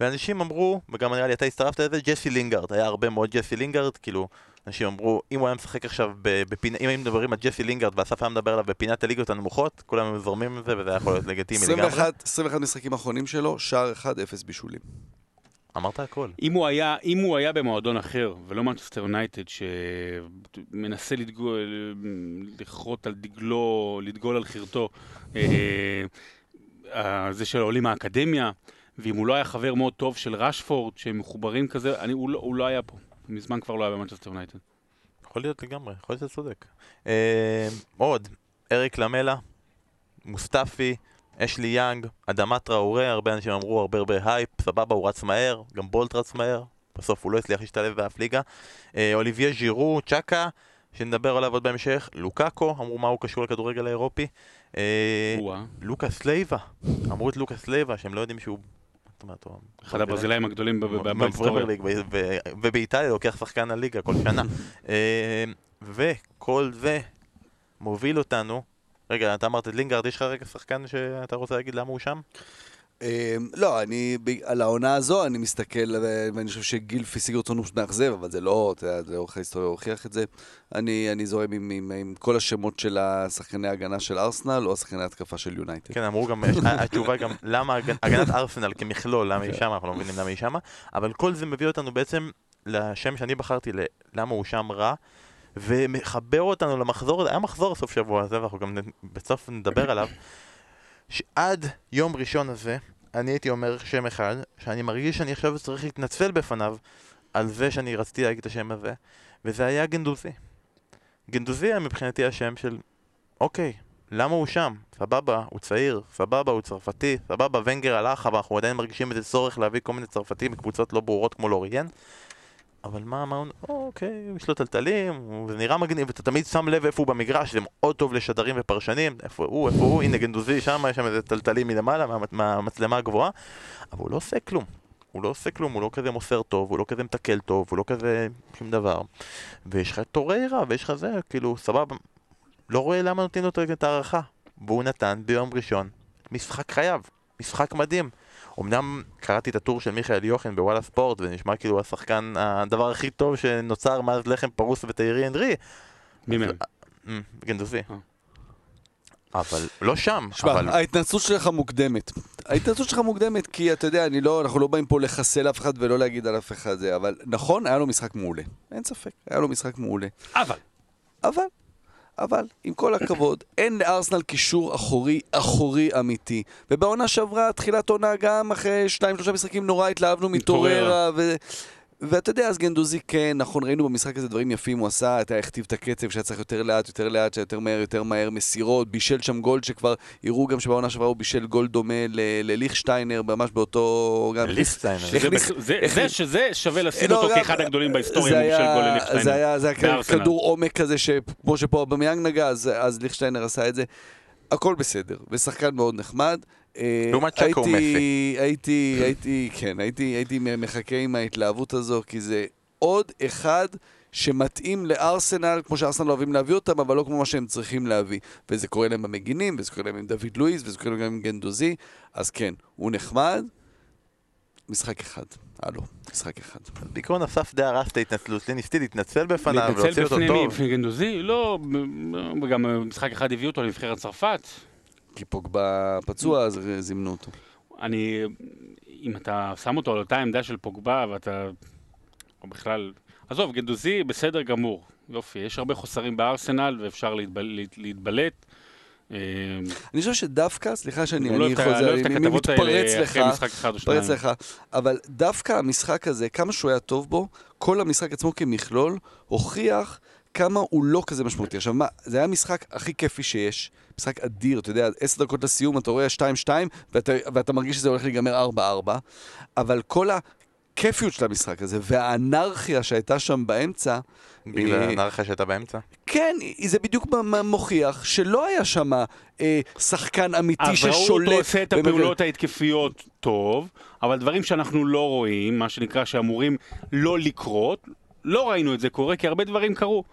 ואנשים אמרו, וגם נראה לי אתה הצטרפת לזה, ג'סי לינגארד, היה הרבה מאוד ג'סי לינגארד, כאילו, אנשים אמרו, אם הוא היה משחק עכשיו בפינה, אם היינו מדברים על ג'סי לינגארד ואסף היה מדבר עליו בפינת הליגות הנמוכות, כולם היו זורמים עם זה וזה היה יכול להיות לגיטימי לגמרי. 21, 21 משחקים אחרונים שלו, שער 1, 0 בישולים. אמרת הכל. אם הוא היה, אם הוא היה במועדון אחר, ולא מנצ'סטר יונייטד, שמנסה לדגול, לחרות על דגלו, לדגול על חרטו, אה, אה, זה של העולים מהאקדמיה, ואם הוא לא היה חבר מאוד טוב של ראשפורד, שהם מחוברים כזה, אני, הוא, לא, הוא לא היה פה. מזמן כבר לא היה במנצ'סטר יונייטד. יכול להיות לגמרי, יכול להיות שאתה צודק. אה, עוד, אריק למלה, מוסטפי, אשלי יאנג, אדמת טראורי, הרבה אנשים אמרו הרבה הרבה הייפ, סבבה, הוא רץ מהר, גם בולט רץ מהר, בסוף הוא לא הצליח להשתלב באף ליגה. אה, אוליבייה ז'ירו, ג'אקה, שנדבר עליו עוד בהמשך, לוקאקו, אמרו מה הוא קשור לכדורגל האירופי. אה. לוקאס לייבה, אמרו את לוקאס לייבה, שהם לא יודעים שהוא... אחד הברזילאים הגדולים בהיסטוריה. ובאיטליה לוקח שחקן הליגה כל שנה. אה, וכל זה מוביל אותנו, רגע, אתה אמרת את לינגארד, יש לך רגע שחקן שאתה רוצה להגיד למה הוא שם? אמ, לא, אני, על העונה הזו, אני מסתכל, ו- ואני חושב שגילפי סיגרטון הוא מאכזב, אבל זה לא, אתה יודע, לאורך ההיסטוריה הוא הוכיח את זה. אני, אני זורם עם, עם, עם כל השמות של השחקני ההגנה של ארסנל, או השחקני ההתקפה של יונייטד. כן, אמרו גם, התשובה היא גם למה הגנ- הגנת ארסנל כמכלול, למה היא שמה, אנחנו לא מבינים למה היא שמה, אבל כל זה מביא אותנו בעצם לשם שאני בחרתי, למה הוא שם רע. ומחבר אותנו למחזור הזה, היה מחזור סוף שבוע הזה, ואנחנו גם בסוף נדבר עליו, שעד יום ראשון הזה, אני הייתי אומר שם אחד, שאני מרגיש שאני עכשיו צריך להתנצל בפניו על זה שאני רציתי להגיד את השם הזה, וזה היה גנדוזי. גנדוזי היה מבחינתי השם של, אוקיי, למה הוא שם? סבבה, הוא צעיר, סבבה, הוא צרפתי, סבבה, ונגר הלך, אבל אנחנו עדיין מרגישים איזה צורך להביא כל מיני צרפתים מקבוצות לא ברורות כמו לוריאן. אבל מה, הוא... אוקיי, יש לו טלטלים, הוא- זה נראה מגניב, ואתה תמיד שם לב איפה הוא במגרש, זה מאוד טוב לשדרים ופרשנים, איפה הוא, איפה הוא, הנה גנדוזי שם, יש שם איזה טלטלים מלמעלה, מה, מהמצלמה הגבוהה, אבל הוא לא עושה כלום. הוא לא עושה כלום, הוא לא כזה מוסר טוב, הוא לא כזה מתקל טוב, הוא לא כזה שום דבר. ויש לך את טוריירה, ויש לך זה, כאילו, סבבה, לא רואה למה נותנים לו את ההערכה. והוא נתן ביום ראשון משחק חייו, משחק מדהים. אמנם קראתי את הטור של מיכאל יוחן בוואלה ספורט, וזה נשמע כאילו השחקן, הדבר הכי טוב שנוצר מאז לחם פרוס ותיירי אנדרי. מי מהם? אמ, גנדוזי. אה. אבל לא שם, שמע, אבל... ההתנצלות שלך מוקדמת. ההתנצלות שלך מוקדמת כי אתה יודע, אני לא, אנחנו לא באים פה לחסל אף אחד ולא להגיד על אף אחד זה, אבל נכון, היה לו משחק מעולה. אין ספק, היה לו משחק מעולה. אבל, אבל, אבל, עם כל הכבוד, אין לארסנל קישור אחורי, אחורי אמיתי. ובעונה שעברה, תחילת עונה גם אחרי שניים, שלושה משחקים נורא התלהבנו מטוררה, ו... ואתה יודע, אז גנדוזי כן, נכון, ראינו במשחק הזה דברים יפים הוא עשה, אתה הכתיב את הקצב שהיה צריך יותר לאט, יותר לאט, שהיה יותר מהר, יותר מהר, מסירות, בישל שם גול שכבר, יראו גם שבעונה שעברה הוא בישל גול דומה ל- לליכשטיינר, ממש באותו... בכ- זה- הכניס- זה שזה שווה לשים לא, אותו כאחד הגדולים בהיסטוריה, הוא היה- גול לליכטשיינר. זה היה. כדור עומק כזה, שכמו שפה במיאנג נגע, אז, ליכטשטיינר עשה את זה. הכל בסדר, ושחקן מאוד נחמד. אה, לעומת צ'קו הייתי- ומסי. הייתי, הייתי, כן, הייתי, הייתי מחכה עם ההתלהבות הזו, כי זה עוד אחד שמתאים לארסנל, כמו שארסנל אוהבים להביא אותם, אבל לא כמו מה שהם צריכים להביא. וזה קורה להם במגינים, וזה קורה להם עם דוד לואיס, וזה קורה להם גם עם גנדוזי, אז כן, הוא נחמד. משחק אחד, הלו, משחק אחד. בעיקרון אסף די הרס את ההתנצלות שלי, ניסיתי להתנצל בפניו, להתנצל להוציא אותו בפני מי? טוב. בפני גנדוזי? לא, גם משחק אחד הביאו אותו לנבחרת צרפת. כי פוגבה פצוע, אז זימנו אותו. אני, אם אתה שם אותו על אותה עמדה של פוגבה ואתה, או בכלל, עזוב, גנדוזי בסדר גמור, יופי, יש הרבה חוסרים בארסנל ואפשר להתבל, להת- להתבלט. אה, אני חושב שדווקא, סליחה שאני לא לא חוזר, את אני מתפרץ לך. מתפרץ לך, אבל דווקא המשחק הזה, כמה שהוא היה טוב בו, כל המשחק עצמו כמכלול, הוכיח כמה הוא לא כזה משמעותי. עכשיו מה, זה היה המשחק הכי כיפי שיש, משחק אדיר, אתה יודע, עשר דקות לסיום, אתה רואה 2-2, ואתה, ואתה מרגיש שזה הולך להיגמר 4-4, אבל כל הכיפיות של המשחק הזה, והאנרכיה שהייתה שם באמצע, בגלל אה, האנרכיה שהייתה באמצע. כן, זה בדיוק מוכיח שלא היה שם אה, שחקן אמיתי ששולט. אותו עושה את הפעולות ההתקפיות טוב, אבל דברים שאנחנו לא רואים, מה שנקרא שאמורים לא לקרות, לא ראינו את זה קורה, כי הרבה דברים קרו.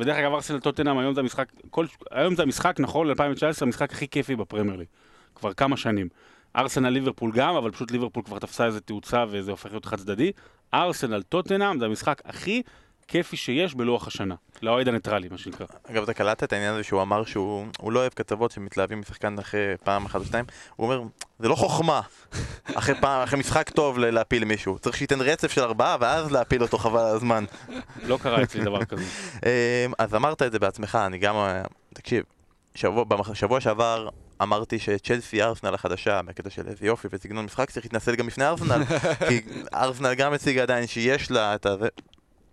ודרך אגב, ארסנל טוטנאם היום זה המשחק, כל, היום זה המשחק, נכון, ל-2019, המשחק הכי כיפי בפרמייר ליג. כבר כמה שנים. ארסנל ליברפול גם, אבל פשוט ליברפול כבר תפסה איזה תאוצה וזה הופך להיות חד צדדי. ארסנל טוטנאם זה המשחק הכי הכיפי שיש בלוח השנה. לאוהד הניטרלי, מה שנקרא. אגב, אתה קלטת את העניין הזה שהוא אמר שהוא הוא לא אוהב כתבות שמתלהבים משחקן אחרי פעם אחת או שתיים? הוא אומר, זה לא חוכמה אחרי פעם, אחרי משחק טוב להפיל מישהו. צריך שייתן רצף של ארבעה ואז להפיל אותו חבל על הזמן. לא קרה אצלי דבר כזה. אמ, אז אמרת את זה בעצמך, אני גם... תקשיב, שבוע, במח- שבוע שעבר אמרתי שצ'לסי ארסנל החדשה, בקטע של איזה יופי וסגנון משחק, צריך להתנצל גם בפני ארסנל, כי ארסנל גם הציגה עדיין שיש לה את הזה.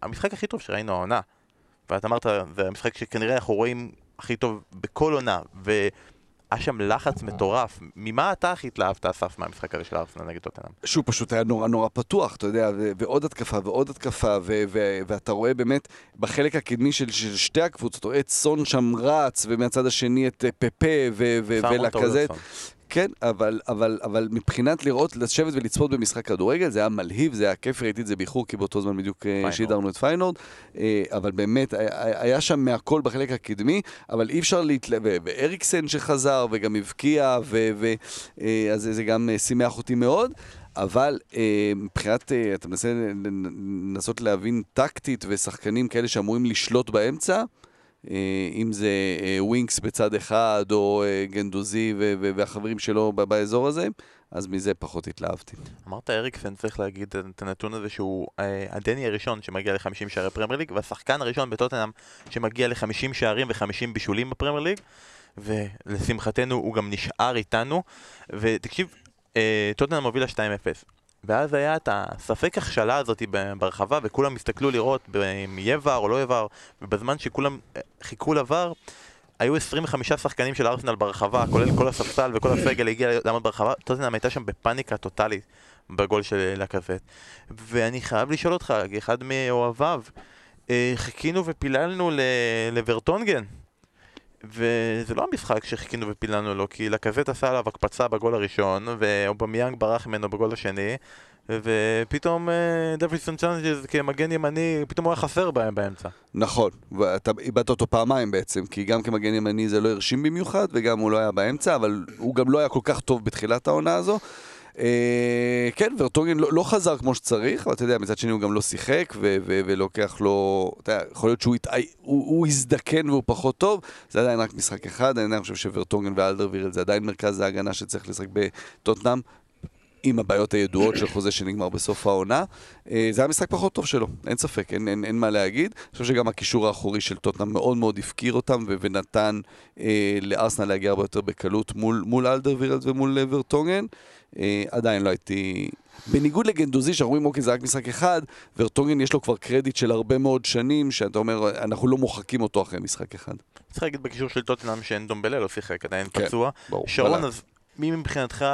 המשחק הכי טוב שראינו העונה. ואת אמרת, זה המשחק שכנראה אנחנו רואים הכי טוב בכל עונה, והיה שם לחץ מטורף. ממה אתה הכי התלהבת, אסף, מהמשחק הזה של ארסנל נגד טוטנאם? שהוא פשוט היה נורא נורא פתוח, אתה יודע, ו- ועוד התקפה ועוד התקפה, ו- ו- ואתה רואה באמת בחלק הקדמי של, של שתי הקבוצות, אתה רואה את סון שם רץ, ומהצד השני את אה, פפה ולקזט. כן, אבל, אבל, אבל מבחינת לראות, לשבת ולצפות במשחק כדורגל, זה היה מלהיב, זה היה כיף, ראיתי את זה באיחור, כי באותו זמן בדיוק אה, פיינורד. שידרנו את פיינורד, אה, אבל באמת, היה, היה שם מהכל בחלק הקדמי, אבל אי אפשר להתל... ו- ואריקסן שחזר, וגם הבקיע, ו... ו- אה, אז זה גם אה, שימח אותי מאוד. אבל אה, מבחינת, אה, אתה מנסה לנסות להבין טקטית ושחקנים כאלה שאמורים לשלוט באמצע, אה, אם זה אה, ווינקס בצד אחד, או אה, גנדוזי והחברים שלו באזור הזה, אז מזה פחות התלהבתי. אמרת אריקסן, צריך להגיד את הנתון הזה שהוא אה, הדני הראשון שמגיע ל-50 שערי פרמייר ליג, והשחקן הראשון בטוטנאם שמגיע ל-50 שערים ו-50 בישולים בפרמייר ליג, ולשמחתנו הוא גם נשאר איתנו, ותקשיב, אה, טוטנאם מובילה 2-0. ואז היה את הספק הכשלה הזאת ברחבה, וכולם הסתכלו לראות אם יהיה ור או לא יהיה ור, ובזמן שכולם אה, חיכו לבר, היו 25 שחקנים של ארסנל ברחבה, כולל כל הספסל וכל הסגל הגיע לעמוד ברחבה, טוטנאם הייתה שם בפאניקה טוטאלית בגול של לקזט. ואני חייב לשאול אותך, כאחד מאוהביו, אה, חיכינו ופיללנו ל- לברטונגן. וזה לא המשחק שחיכינו ופיללנו לו, כי לקזט עשה עליו הקפצה בגול הראשון, ואובמיאנג ברח ממנו בגול השני, ופתאום אה, דווינסון סאנצ'ס כמגן ימני, פתאום הוא היה חסר בהם באמצע. נכון, ואתה איבדת אותו פעמיים בעצם, כי גם כמגן ימני זה לא הרשים במיוחד, וגם הוא לא היה באמצע, אבל הוא גם לא היה כל כך טוב בתחילת העונה הזו. אה, כן, ורטונגן לא, לא חזר כמו שצריך, אבל אתה יודע, מצד שני הוא גם לא שיחק, ו- ו- ולוקח לו, אתה יודע, יכול להיות שהוא התא- הוא, הוא הזדקן והוא פחות טוב, זה עדיין רק משחק אחד, אני חושב שוורטונגן ואלדרווירל זה עדיין מרכז ההגנה שצריך לשחק בטוטנאם. עם הבעיות הידועות של חוזה שנגמר בסוף העונה. אה, זה היה משחק פחות טוב שלו, אין ספק, אין, אין, אין מה להגיד. אני חושב שגם הקישור האחורי של טוטנאם מאוד מאוד הפקיר אותם ו- ונתן אה, לארסנל להגיע הרבה יותר בקלות מול, מול אלדרווירלד ומול ורטונגן. אה, עדיין לא הייתי... בניגוד לגנדוזי, שאנחנו אומרים, אוקיי, זה רק משחק אחד, ורטונגן יש לו כבר קרדיט של הרבה מאוד שנים, שאתה אומר, אנחנו לא מוחקים אותו אחרי משחק אחד. צריך להגיד בקישור של טוטנאם שאין דומבלה לא שיחק, עדיין כן, פצוע. ברור. שרון. אז מי מבחינתך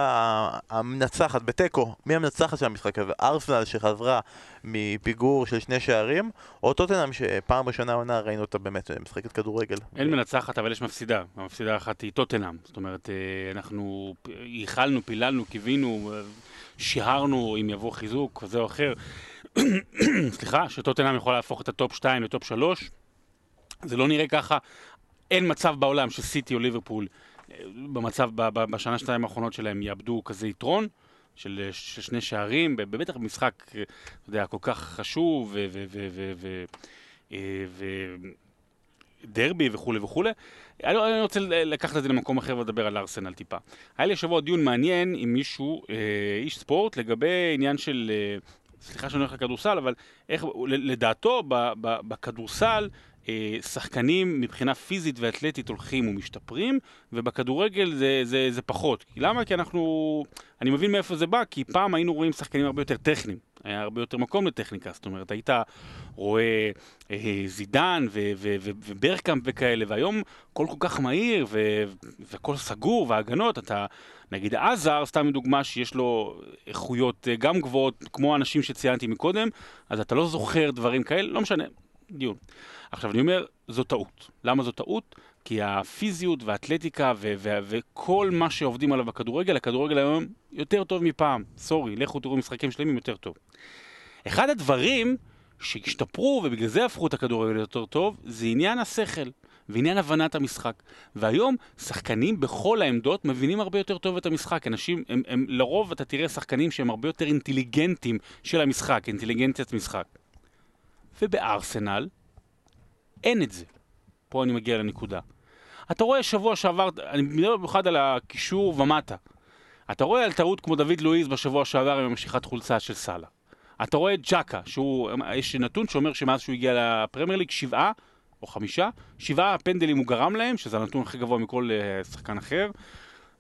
המנצחת בתיקו? מי המנצחת של המשחק הזה? ארסנל שחזרה מפיגור של שני שערים, או טוטנאם שפעם ראשונה העונה ראינו אותה באמת משחקת כדורגל? אין מנצחת, אבל יש מפסידה. המפסידה האחת היא טוטנאם. זאת אומרת, אה, אנחנו ייחלנו, פיללנו, קיווינו, אה, שיערנו אם יבוא חיזוק כזה או אחר. סליחה, שטוטנאם יכולה להפוך את הטופ 2 לטופ 3. זה לא נראה ככה. אין מצב בעולם שסיטי או ליברפול במצב, בשנה שנתיים האחרונות שלהם יאבדו כזה יתרון. של, של שני שערים, בטח במשחק, אה, אתה יודע, כל כך חשוב, ו... ו, ו, ו, ו אה, וכולי וכולי. אני, אני רוצה לקחת את זה למקום אחר ולדבר על ארסנל טיפה. היה לי השבוע דיון מעניין עם מישהו, אה, איש ספורט, לגבי עניין של, סליחה שאני הולך לכדורסל, אבל איך, לדעתו בכדורסל שחקנים מבחינה פיזית ואתלטית הולכים ומשתפרים, ובכדורגל זה, זה, זה פחות. למה? כי אנחנו... אני מבין מאיפה זה בא, כי פעם היינו רואים שחקנים הרבה יותר טכניים. היה הרבה יותר מקום לטכניקה, זאת אומרת, היית רואה אה, זידן ו- ו- ו- וברקאמפ וכאלה, והיום הכל כל כך מהיר והכל סגור, והגנות, אתה, נגיד עזר, סתם דוגמה שיש לו איכויות אה, גם גבוהות, כמו האנשים שציינתי מקודם, אז אתה לא זוכר דברים כאלה, לא משנה, דיון. עכשיו אני אומר, זו טעות. למה זו טעות? כי הפיזיות והאתלטיקה ו- ו- וכל מה שעובדים עליו בכדורגל, הכדורגל היום יותר טוב מפעם. סורי, לכו תראו משחקים שלמים יותר טוב. אחד הדברים שהשתפרו ובגלל זה הפכו את הכדורגל יותר טוב, זה עניין השכל ועניין הבנת המשחק. והיום שחקנים בכל העמדות מבינים הרבה יותר טוב את המשחק. אנשים, הם, הם לרוב אתה תראה שחקנים שהם הרבה יותר אינטליגנטים של המשחק, אינטליגנציית משחק. ובארסנל אין את זה. פה אני מגיע לנקודה. אתה רואה שבוע שעבר, אני מדבר במיוחד על הקישור ומטה. אתה רואה על טעות כמו דוד לואיז בשבוע שעבר עם המשיכת חולצה של סאלה. אתה רואה את ג'קה, שהוא, יש נתון שאומר שמאז שהוא הגיע לפרמייר ליג, שבעה או חמישה, שבעה פנדלים הוא גרם להם, שזה הנתון הכי גבוה מכל uh, שחקן אחר,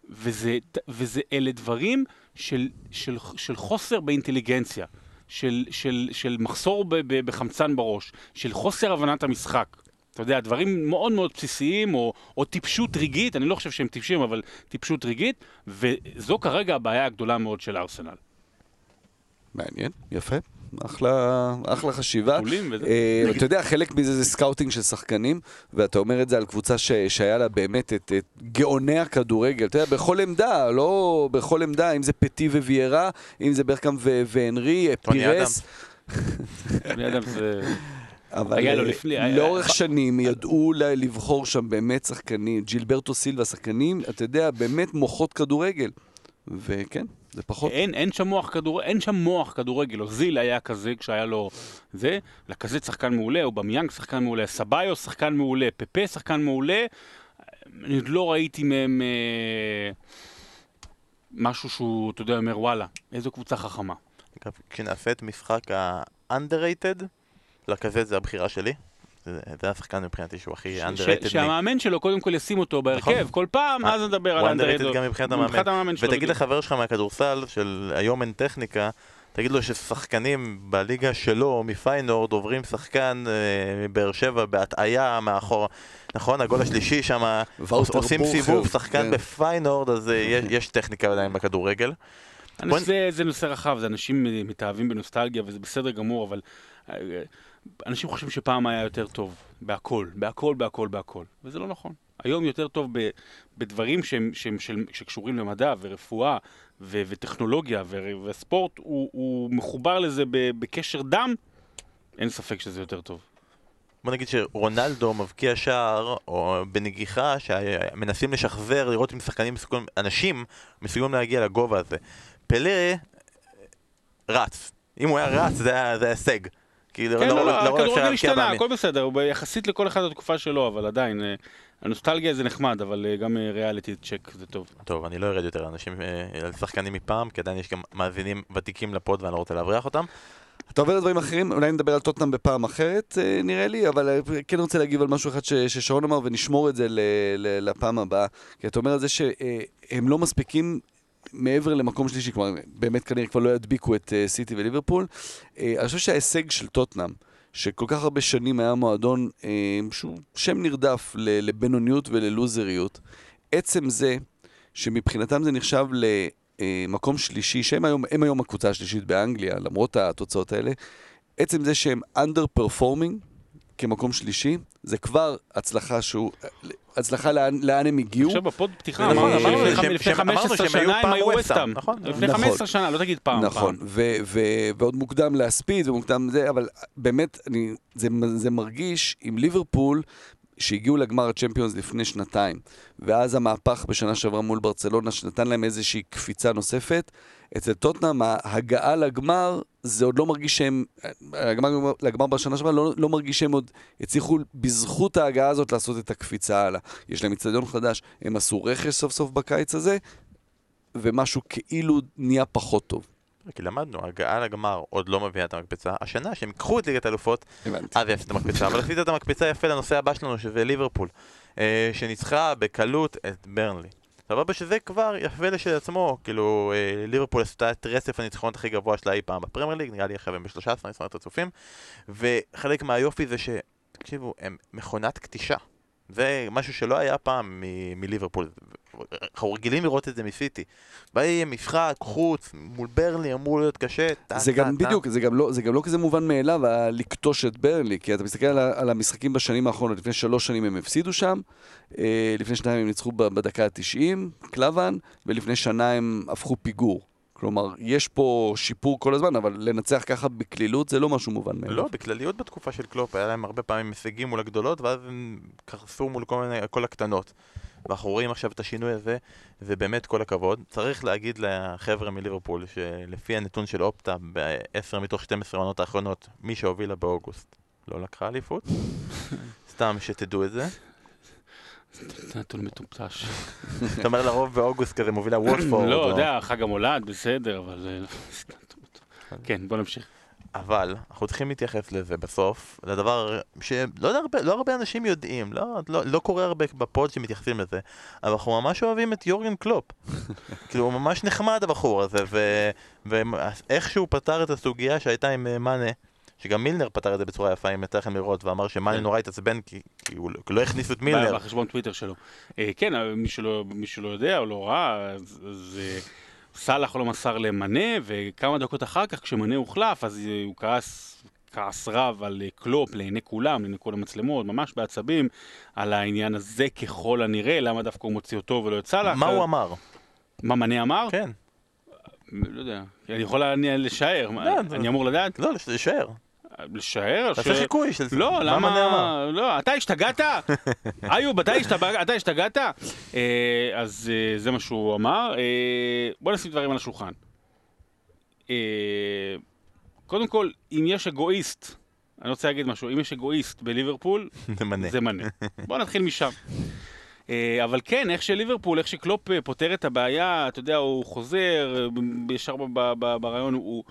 וזה, וזה אלה דברים של, של, של חוסר באינטליגנציה, של, של, של מחסור ב, ב, בחמצן בראש, של חוסר הבנת המשחק. אתה יודע, דברים מאוד מאוד בסיסיים, או, או טיפשות רגעית, אני לא חושב שהם טיפשים, אבל טיפשות רגעית, וזו כרגע הבעיה הגדולה מאוד של ארסנל. מעניין, יפה. אחלה, אחלה חשיבה. אה, אתה יודע, חלק מזה זה scouting של שחקנים, ואתה אומר את זה על קבוצה ש, שהיה לה באמת את, את גאוני הכדורגל. אתה יודע, בכל עמדה, לא בכל עמדה, אם זה פטי, ויירה, אם זה ברגקאמפ והנרי, טוני פירס. אם זה... אבל היה לו אה, לפני- היה- לאורך שנים ידעו לבחור שם באמת שחקנים, ג'ילברטו סילבה, שחקנים, אתה יודע, באמת מוחות כדורגל. וכן, זה פחות. אין, אין שם מוח כדורגל, אין שם מוח כדורגל, אוזיל היה כזה כשהיה לו זה, לכזה שחקן מעולה, אובמיאנג שחקן מעולה, סביו שחקן מעולה, פפה שחקן מעולה, אני עוד לא ראיתי מהם אה, משהו שהוא, אתה יודע, אומר וואלה, איזו קבוצה חכמה. כשנעשה את משחק ה-underrated, לקזט זה הבחירה שלי. זה השחקן מבחינתי שהוא הכי underrated. שהמאמן שלו קודם כל ישים אותו בהרכב, נכון. כל פעם, אה, אז נדבר על הוא underrated גם מבחינת המאמן. שלו. ותגיד. לחבר שלך מהכדורסל, של היום אין טכניקה, תגיד לו ששחקנים בליגה שלו, מפיינורד, עוברים שחקן אה, מבאר שבע בהטעיה מאחור, נכון? הגול השלישי שם, עושים בוכר, סיבוב, שחקן כן. בפיינורד, אז אה, יש- טכניקה עדיין בכדורגל. זה נושא רחב, זה אנשים אה, מתאהבים בנוסטלגיה וזה בסדר גמור, אבל אנשים חושבים שפעם היה יותר טוב, בהכל, בהכל, בהכל, בהכל, וזה לא נכון. היום יותר טוב ב, בדברים שהם, שהם של, שקשורים למדע ורפואה ו, וטכנולוגיה ו, וספורט, הוא, הוא מחובר לזה ב, בקשר דם, אין ספק שזה יותר טוב. בוא נגיד שרונלדו מבקיע שער, או בנגיחה, שמנסים לשחזר, לראות אם שחקנים מסוגלים, אנשים מסוגלים להגיע לגובה הזה. פלא רץ. אם הוא היה רץ, זה היה הישג. כאילו, כן, לא, לא, רואה- רואה אפשר הכדורגל להבקיע השתנה, מאמין. הכל בסדר, הוא יחסית לכל אחד התקופה שלו, אבל עדיין, אה, הנוסטלגיה זה נחמד, אבל אה, גם ריאליטי צ'ק זה טוב. טוב, אני לא ארד יותר על אנשים, אה, על שחקנים מפעם, כי עדיין יש גם מאזינים ותיקים לפוד ואני לא רוצה להבריח אותם. אתה עובר לדברים אחרים, אולי נדבר על טוטנאם בפעם אחרת, אה, נראה לי, אבל אה, כן רוצה להגיב על משהו אחד ש- ששרון אמר, ונשמור את זה ל- ל- לפעם הבאה. כי אתה אומר על זה שהם לא מספיקים מעבר למקום שלישי, כלומר, באמת כנראה כבר לא ידביקו את אה, סיטי וליברפול. אה, אני חושב שההישג של טוטנאם, שכל כך הרבה שנים היה מועדון אה, שהוא שם נרדף לבינוניות וללוזריות, עצם זה שמבחינתם זה נחשב למקום שלישי, שהם היום, היום הקבוצה השלישית באנגליה, למרות התוצאות האלה, עצם זה שהם under performing כמקום שלישי, זה כבר הצלחה שהוא, הצלחה לאן, לאן הם הגיעו. עכשיו בפוד פתיחה נכון, אמרנו לפני שהם- חמ- לפני שהם- אמרנו 15 שהם היו שנה הם היו ווסטהאם. נכון. לפני נכון. 15 שנה, לא תגיד פעם. נכון, ועוד מוקדם להספיד ומוקדם זה, אבל באמת, אני, זה, זה מרגיש עם ליברפול, שהגיעו לגמר הצ'מפיונס לפני שנתיים, ואז המהפך בשנה שעברה מול ברצלונה, שנתן להם איזושהי קפיצה נוספת, אצל טוטנאם ההגעה לגמר, זה עוד לא מרגיש שהם, הגמר, לגמר בשנה שעברה, לא, לא מרגיש שהם עוד הצליחו בזכות ההגעה הזאת לעשות את הקפיצה הלאה. יש להם אצטדיון חדש, הם עשו רכש סוף סוף בקיץ הזה, ומשהו כאילו נהיה פחות טוב. כי למדנו, הגעה לגמר עוד לא מביאה את המקפצה. השנה שהם ייקחו את ליגת האלופות. אז יעשו את המקפצה. אבל עשית את המקפצה יפה לנושא הבא שלנו, שזה ליברפול. אה, שניצחה בקלות את ברנלי. סבבה שזה כבר יפה לשלעצמו, כאילו אה, ליברפול עשתה את רצף הניצחונות הכי גבוה שלה אי פעם בפרמייר ליג, נראה לי עכשיו הם ב-13 ניצחונות רצופים, וחלק מהיופי זה ש... תקשיבו, הם מכונת קטישה. זה משהו שלא היה פעם מליברפול. אנחנו רגילים לראות את זה מסיטי. באי משחק, חוץ, מול ברלי, אמור להיות קשה. טה, זה גם טה. בדיוק, זה גם, לא, זה גם לא כזה מובן מאליו לקטוש את ברנלי, כי אתה מסתכל על, על המשחקים בשנים האחרונות, לפני שלוש שנים הם הפסידו שם, אה, לפני שנתיים הם ניצחו בדקה ה-90, קלבן, ולפני שנה הם הפכו פיגור. כלומר, יש פה שיפור כל הזמן, אבל לנצח ככה בקלילות זה לא משהו מובן מאליו. לא, בכלליות בתקופה של קלופ, היה להם הרבה פעמים הישגים מול הגדולות, ואז הם קרסו מול כל, מיני, כל הקטנות. ואנחנו רואים עכשיו את השינוי הזה, ובאמת כל הכבוד. צריך להגיד לחבר'ה מליברפול, שלפי הנתון של אופטה, ב-10 מתוך 12 העונות האחרונות, מי שהובילה באוגוסט, לא לקחה אליפות. סתם שתדעו את זה. זה נתון מטומטש. אתה אומר לרוב באוגוסט כזה מובילה ווטפורד. לא, יודע, חג המולד, בסדר, אבל... אה. כן, בוא נמשיך. אבל אנחנו צריכים להתייחס לזה בסוף, לדבר שלא הרבה, לא הרבה אנשים יודעים, לא, לא, לא קורה הרבה בפוד שמתייחסים לזה, אבל אנחנו ממש אוהבים את יורגן קלופ. כאילו, הוא ממש נחמד הבחור הזה, ואיך שהוא פתר את הסוגיה שהייתה עם אה, מאנה, שגם מילנר פתר את זה בצורה יפה, אם יצא לכם לראות, ואמר שמאנה כן. נורא התעצבן כי, כי הוא לא הכניסו את מילנר. בחשבון טוויטר שלו. אה, כן, מי שלא, מי שלא יודע או לא ראה, אז, אז אה, סאלח לא מסר למנה, וכמה דקות אחר כך, כשמנה הוחלף, אז אה, הוא כעס, כעס רב על אה, קלופ לעיני כולם, לעיני כל המצלמות, ממש בעצבים, על העניין הזה ככל הנראה, למה דווקא הוא מוציא אותו ולא את סאלח. מה הוא אמר? מה מנה אמר? כן. לא יודע. אני יכול לשער, לא, אני אמור לדעת? לא, לשער. לשער? תעשה חיקוי של לא, מה מאנה אמר. למה? לא, אתה השתגעת? איוב, אתה השתגעת? אתה השתגעת? אה, אז אה, זה מה שהוא אמר. אה, בוא נשים דברים על השולחן. אה, קודם כל, אם יש אגואיסט, אני רוצה להגיד משהו, אם יש אגואיסט בליברפול, זה מנה. זה מנה. בוא נתחיל משם. אה, אבל כן, איך שליברפול, איך שקלופ אה, פותר את הבעיה, אתה יודע, הוא חוזר, ישר ברעיון, הוא,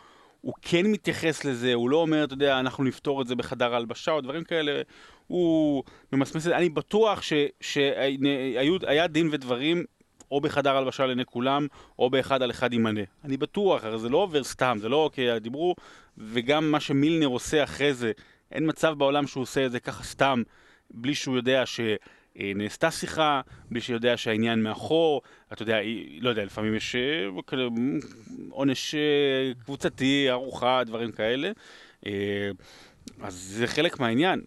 הוא כן מתייחס לזה, הוא לא אומר, אתה יודע, אנחנו נפתור את זה בחדר ההלבשה או דברים כאלה, הוא ממסמס את זה. אני בטוח ש- שהיו- היה דין ודברים או בחדר הלבשה לעיני כולם, או באחד על אחד עם מנה. אני בטוח, הרי זה לא עובר סתם, זה לא כי דיברו, וגם מה שמילנר עושה אחרי זה, אין מצב בעולם שהוא עושה את זה ככה סתם, בלי שהוא יודע שנעשתה שיחה, בלי שהוא יודע שהעניין מאחור, אתה יודע, לא יודע, לפעמים יש אה, עונש אה, קבוצתי, ארוחה, דברים כאלה. אה, אז זה חלק מהעניין,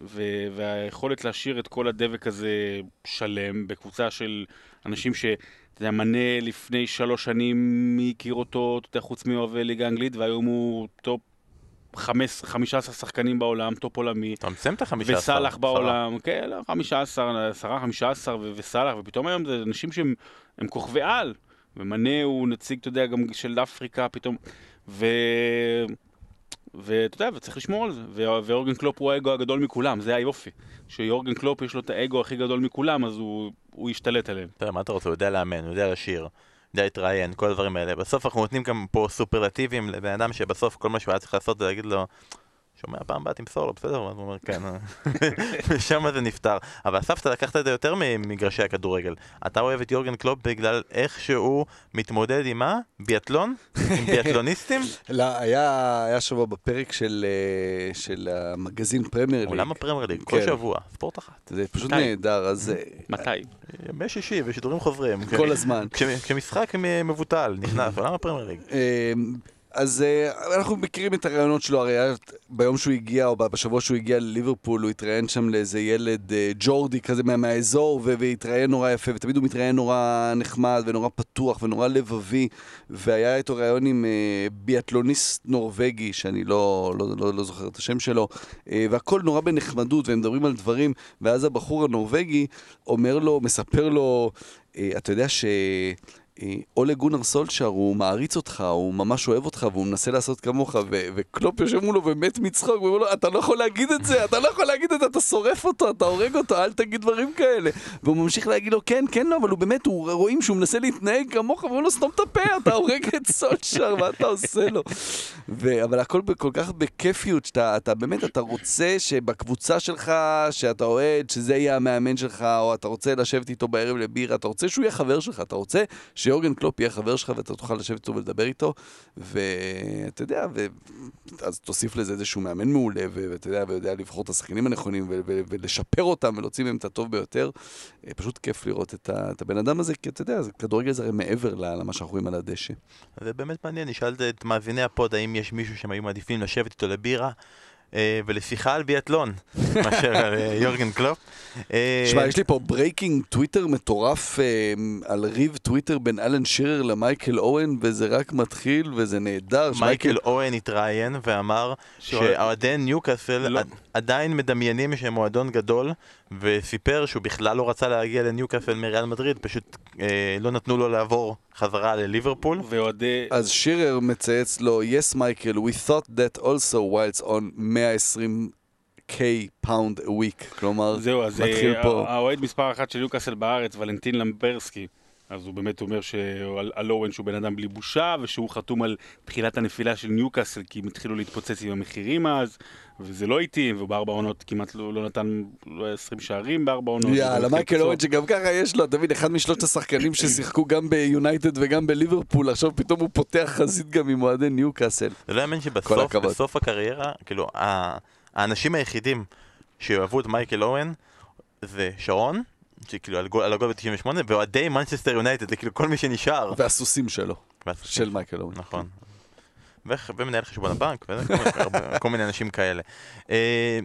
והיכולת להשאיר את כל הדבק הזה שלם בקבוצה של אנשים ש... אתה יודע, מנה לפני שלוש שנים, מי הכיר אותו, אתה יודע, חוץ מאוהבי ליגה האנגלית, והיום הוא טופ 15 שחקנים בעולם, טופ עולמי. אתה מסיים את החמישה עשר. וסאלח בעולם, כן, לא, 15, 10, 15 ו- וסאלח, ופתאום היום זה אנשים שהם הם כוכבי על, ומנה הוא נציג, אתה יודע, גם של אפריקה פתאום, ו... ואתה יודע, וצריך לשמור על זה, ו- ויורגן קלופ הוא האגו הגדול מכולם, זה היופי. שיורגן קלופ יש לו את האגו הכי גדול מכולם, אז הוא, הוא ישתלט עליהם. אתה יודע, מה אתה רוצה? הוא יודע לאמן, הוא יודע לשיר, להתראיין, כל הדברים האלה. בסוף אנחנו נותנים גם פה סופרלטיבים לבן אדם שבסוף כל מה שהוא היה צריך לעשות זה להגיד לו, שומע, פעם הבאה תמסור לו, בסדר? ואז הוא אומר, כן. ושם זה נפתר. אבל אסף, אתה לקחת את זה יותר ממגרשי הכדורגל. אתה אוהב את יורגן קלופ בגלל איך שהוא מתמודד עם מה? ביאטלון? עם ביאטלוניסטים? לא, היה, היה שבוע בפרק של, אה, של המגזין פרמייר ליג. עולם הפרמייר ליג, כל כן. שבוע, ספורט אחת. זה פשוט? נהדר, אז אה, מתי? ימי שישי ושידורים חוזרים. כל הזמן. כש- כשמשחק מבוטל, נכנס, עולם הפרמייר ליג. אז אה, אנחנו מכירים את הראיונות שלו, הרי ביום שהוא הגיע, או בשבוע שהוא הגיע לליברפול, הוא התראיין שם לאיזה ילד אה, ג'ורדי כזה מה- מהאזור, והתראיין נורא יפה, ותמיד הוא מתראיין נורא נחמד, ונורא פתוח, ונורא לבבי, והיה איתו ראיון עם אה, ביאטלוניסט נורבגי, שאני לא, לא, לא, לא זוכר את השם שלו, והכל נורא בנחמדות, והם מדברים על דברים, ואז הבחור הנורבגי אומר לו, מספר לו, אתה יודע ש... אולה גונר סולשר, הוא מעריץ אותך, הוא ממש אוהב אותך, והוא מנסה לעשות כמוך, ו- וקלופ יושב מולו ומת מצחוק, והוא אומר לו, אתה לא יכול להגיד את זה, אתה לא יכול להגיד את זה, אתה שורף אותו, אתה הורג אותו, אל תגיד דברים כאלה. והוא ממשיך להגיד לו, כן, כן, לא, אבל הוא באמת, הוא רואים שהוא מנסה להתנהג כמוך, והוא אומר לו, סתום את הפה, אתה הורג את סולשר, מה אתה עושה לו? ו- אבל הכל כל כך בכיפיות, שאתה אתה באמת, אתה רוצה שבקבוצה שלך, שאתה אוהד, שזה יהיה המאמן שלך, או אתה רוצה לשבת איתו בערב לבירה, אתה רוצה שהוא יהיה חבר שלך, אתה רוצה שיורגן קלופ יהיה חבר שלך ואתה תוכל לשבת איתו ולדבר איתו, ואתה יודע, ו... אז תוסיף לזה איזשהו מאמן מעולה, ו- ואתה יודע, ויודע לבחור את השחקנים הנכונים, ו- ו- ולשפר אותם ולהוציא מהם את הטוב ביותר. אה, פשוט כיף לראות את, ה- את הבן אדם הזה, כי אתה יודע, כדורגל זה הרי מעבר למה שאנחנו רואים על הדשא. זה באמת מעניין, נשאלת את מאזיני הפוד האם יש מישהו שהם היו מעדיפים לשבת איתו לבירה ולשיחה על ביאטלון מאשר על אה, יורגן קלופ. אה, שמע, יש לי פה ברייקינג טוויטר מטורף אה, על ריב טוויטר בין אלן שירר למייקל אוון, וזה רק מתחיל וזה נהדר. מייקל אוון התראיין ואמר שאוהד- שאוהדי ניוקאסל לא. עד- עדיין מדמיינים שהם מועדון גדול וסיפר שהוא בכלל לא רצה להגיע לניוקאסל מריאל מדריד, פשוט אה, לא נתנו לו לעבור חזרה לליברפול. ואוהדי... אז שירר מצייץ לו, yes מייקל, we thought that also whilst on 120 K pound a week, כלומר, זהו, אז מתחיל אה, פה... האוהד מספר אחת של יוקאסל בארץ, ולנטין למברסקי, אז הוא באמת אומר על אורן שהוא בן אדם בלי בושה, ושהוא חתום על תחילת הנפילה של ניוקאסל, כי הם התחילו להתפוצץ עם המחירים אז, וזה לא התאים, והוא בארבע עונות כמעט לא, לא נתן לא 20 שערים בארבע עונות. יאללה, מייקל אוון שגם ככה יש לו, אתה מבין, אחד משלושת השחקנים ששיחקו גם ביונייטד וגם בליברפול, עכשיו פתאום הוא פותח חזית גם עם אוהדי ניוקאסל. זה לא יאמן שבסוף. בסוף הקריירה, כאילו, האנשים היחידים שאוהבו את מייקל אוון זה שרון, שכאילו על גול- על הגול ב-98, ואוהדי מנצ'סטר יונייטד, זה כאילו כל מי שנשאר. והסוסים שלו, והסוסים של מייקל אורן. נכון. ומנהל חשבון הבנק, וזה, כל מיני- אנשים כאלה. אה,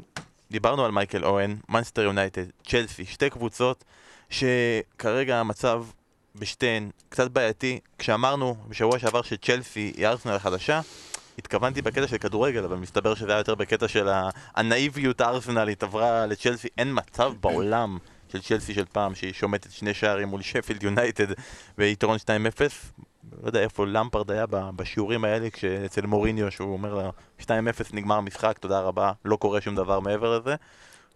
דיברנו על מייקל אוהן, מנסטר יונייטד, צ'לסי, שתי קבוצות שכרגע המצב בשתיהן קצת בעייתי. כשאמרנו בשבוע שעבר שצ'לסי היא ארסנל החדשה, התכוונתי בקטע של כדורגל, אבל מסתבר שזה היה יותר בקטע של הנאיביות הארסנלית עברה לצ'לסי. אין מצב בעולם של צ'לסי של פעם שהיא שומטת שני שערים מול שפילד יונייטד ביתרון 2-0. לא יודע איפה למפרד היה בשיעורים האלה, כשאצל מוריניו שהוא אומר לה 2-0 נגמר המשחק, תודה רבה, לא קורה שום דבר מעבר לזה.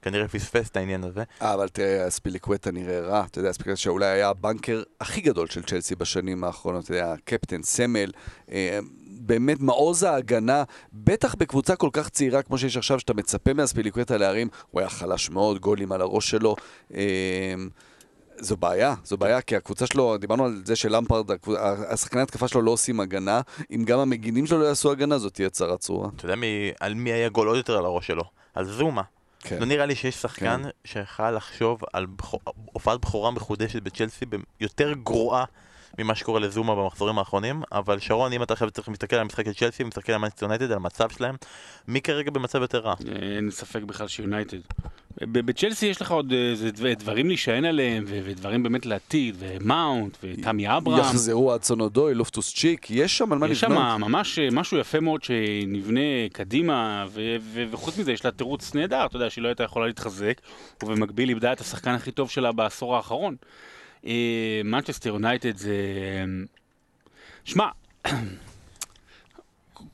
כנראה פספס את העניין הזה. אה, אבל תראה, אספיליקווטה נראה רע. אתה יודע, אספיליקווטה שאולי היה הבנקר הכי גדול של צ'לסי בשנים האחרונות. אתה יודע, קפטן, סמל, אה, באמת מעוז ההגנה, בטח בקבוצה כל כך צעירה כמו שיש עכשיו, שאתה מצפה מאספיליקווטה להרים, הוא היה חלש מאוד, גולים על הראש שלו. אה, זו בעיה, זו בעיה, כי הקבוצה שלו, דיברנו על זה שלמפרד, השחקני התקפה שלו לא עושים הגנה, אם גם המגינים שלו לא יעשו הגנה, זאת תהיה צרה צרורה. אתה יודע מי, על מי היה גול עוד יותר על הראש שלו? על זומה. כן. לא נראה לי שיש שחקן שיכל לחשוב על בכו- הופעת בכורה מחודשת בצ'לסי יותר גרועה ממה שקורה לזומה במחזורים האחרונים, אבל שרון, אם אתה עכשיו צריך להסתכל על המשחק של צ'לסי ומסתכל על מנסטר יונייטד, על המצב שלהם, מי כרגע במצב יותר רע? אין ספק בכלל שיונייטד. בצ'לסי יש לך עוד אה, דברים להישען עליהם, ודברים באמת לעתיד, ומאונט, ותמי אברהם. יחזרו האדסון אודוי, לופטוס צ'יק, יש שם על מה יש שם לבנות. ממש אה, משהו יפה מאוד שנבנה קדימה, וחוץ מזה יש לה תירוץ נהדר, אתה יודע שהיא לא הייתה יכולה להתחזק, ובמקביל איבדה את השחקן הכי טוב שלה בעשור האחרון. מנצ'סטר יונייטד זה... שמע,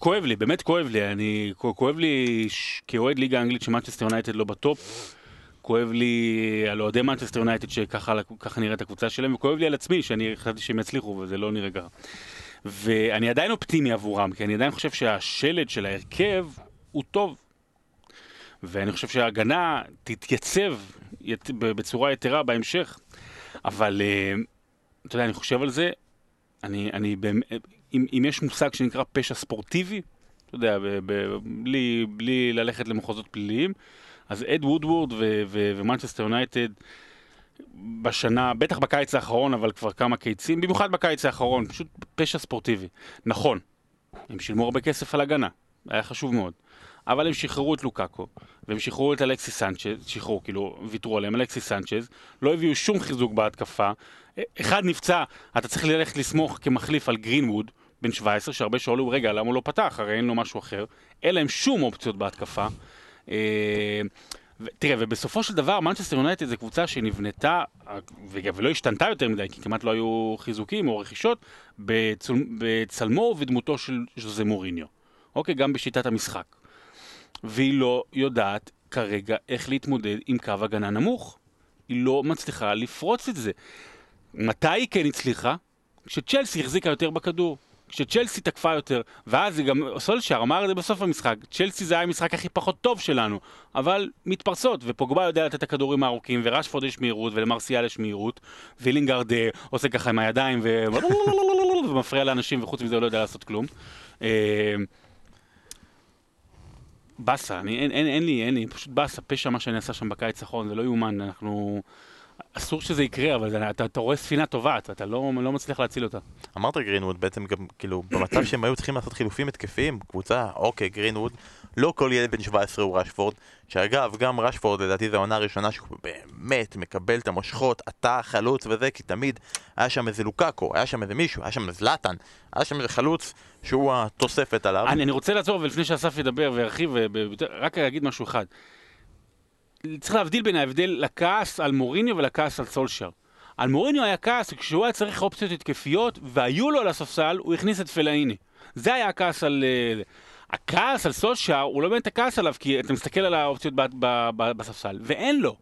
כואב לי, באמת כואב לי, אני, כואב לי ש- כאוהד ליגה האנגלית שמנצ'סטר יונייטד לא בטופ, כואב לי על אוהדי מנצ'סטר יונייטד שככה ככה נראית הקבוצה שלהם, וכואב לי על עצמי שאני חשבתי שהם יצליחו וזה לא נראה ככה. ואני עדיין אופטימי עבורם, כי אני עדיין חושב שהשלד של ההרכב הוא טוב. ואני חושב שההגנה תתייצב ית- בצורה יתרה בהמשך. אבל אה, אתה יודע, אני חושב על זה, אני, אני באמת, אם, אם יש מושג שנקרא פשע ספורטיבי, אתה יודע, ב, ב, בלי, בלי ללכת למחוזות פליליים, אז אד וודוורד ומנצ'סטר יונייטד בשנה, בטח בקיץ האחרון, אבל כבר כמה קיצים, במיוחד בקיץ האחרון, פשוט פשע ספורטיבי. נכון, הם שילמו הרבה כסף על הגנה, היה חשוב מאוד. אבל הם שחררו את לוקאקו, והם שחררו את אלכסיס סנצ'ז, שחררו, כאילו, ויתרו עליהם, אלכסיס סנצ'ז, לא הביאו שום חיזוק בהתקפה. אחד נפצע, אתה צריך ללכת לסמוך כמחליף על גרינווד, בן 17, שהרבה שאלו, רגע, למה הוא לא פתח? הרי אין לו משהו אחר. אין להם שום אופציות בהתקפה. אה, תראה, ובסופו של דבר, מנצ'סטר יונייטד זו קבוצה שנבנתה, אה, ולא השתנתה יותר מדי, כי כמעט לא היו חיזוקים או רכישות, בצל, בצלמו ובדמותו של ז'וזה מוריניו. אוקיי, גם בשיטת המשחק. והיא לא יודעת כרגע איך להתמודד עם קו הגנה נמוך. היא לא מצליחה לפרוץ את זה. מתי היא כן הצליחה? כשצ'לסי החזיקה יותר בכדור. כשצ'לסי תקפה יותר, ואז זה גם, סולשר אמר את זה בסוף המשחק, צ'לסי זה היה המשחק הכי פחות טוב שלנו, אבל מתפרצות, ופוגבה יודע לתת את הכדורים הארוכים, ורשפורד יש מהירות, ולמרסיאל יש מהירות, ולינגארד אה, עושה ככה עם הידיים, ו... ומפריע לאנשים, וחוץ מזה הוא לא יודע לעשות כלום. אה, באסה, אין, אין, אין לי, אין לי, פשוט באסה, פשע מה שאני עשה שם בקיץ האחרון, זה לא יאומן, אנחנו... אסור שזה יקרה, אבל זה, אתה, אתה רואה ספינה טובעת, ואתה לא, לא מצליח להציל אותה. אמרת גרינווד בעצם גם, כאילו, במצב שהם היו צריכים לעשות חילופים התקפיים, קבוצה, אוקיי, גרינווד, לא כל ילד בן 17 הוא רשפורד, שאגב, גם רשפורד לדעתי זו העונה הראשונה שהוא באמת מקבל את המושכות, אתה חלוץ וזה, כי תמיד היה שם איזה לוקאקו, היה שם איזה מישהו, היה שם איזה זלאטן, היה שם איזה חלוץ שהוא התוספת עליו. אני, אני רוצה לעצור, ולפני שאסף ידבר וירחיב, רק אגיד משהו אחד. צריך להבדיל בין ההבדל לכעס על מוריניו ולכעס על סולשר. על מוריניו היה כעס כשהוא היה צריך אופציות התקפיות, והיו לו על הספסל, הוא הכניס את פלאיני. זה היה הכעס על... אה, הכעס על סולשאר הוא לא באמת הכעס עליו, כי אתה מסתכל על האופציות ב- ב- ב- בספסל, ואין לו.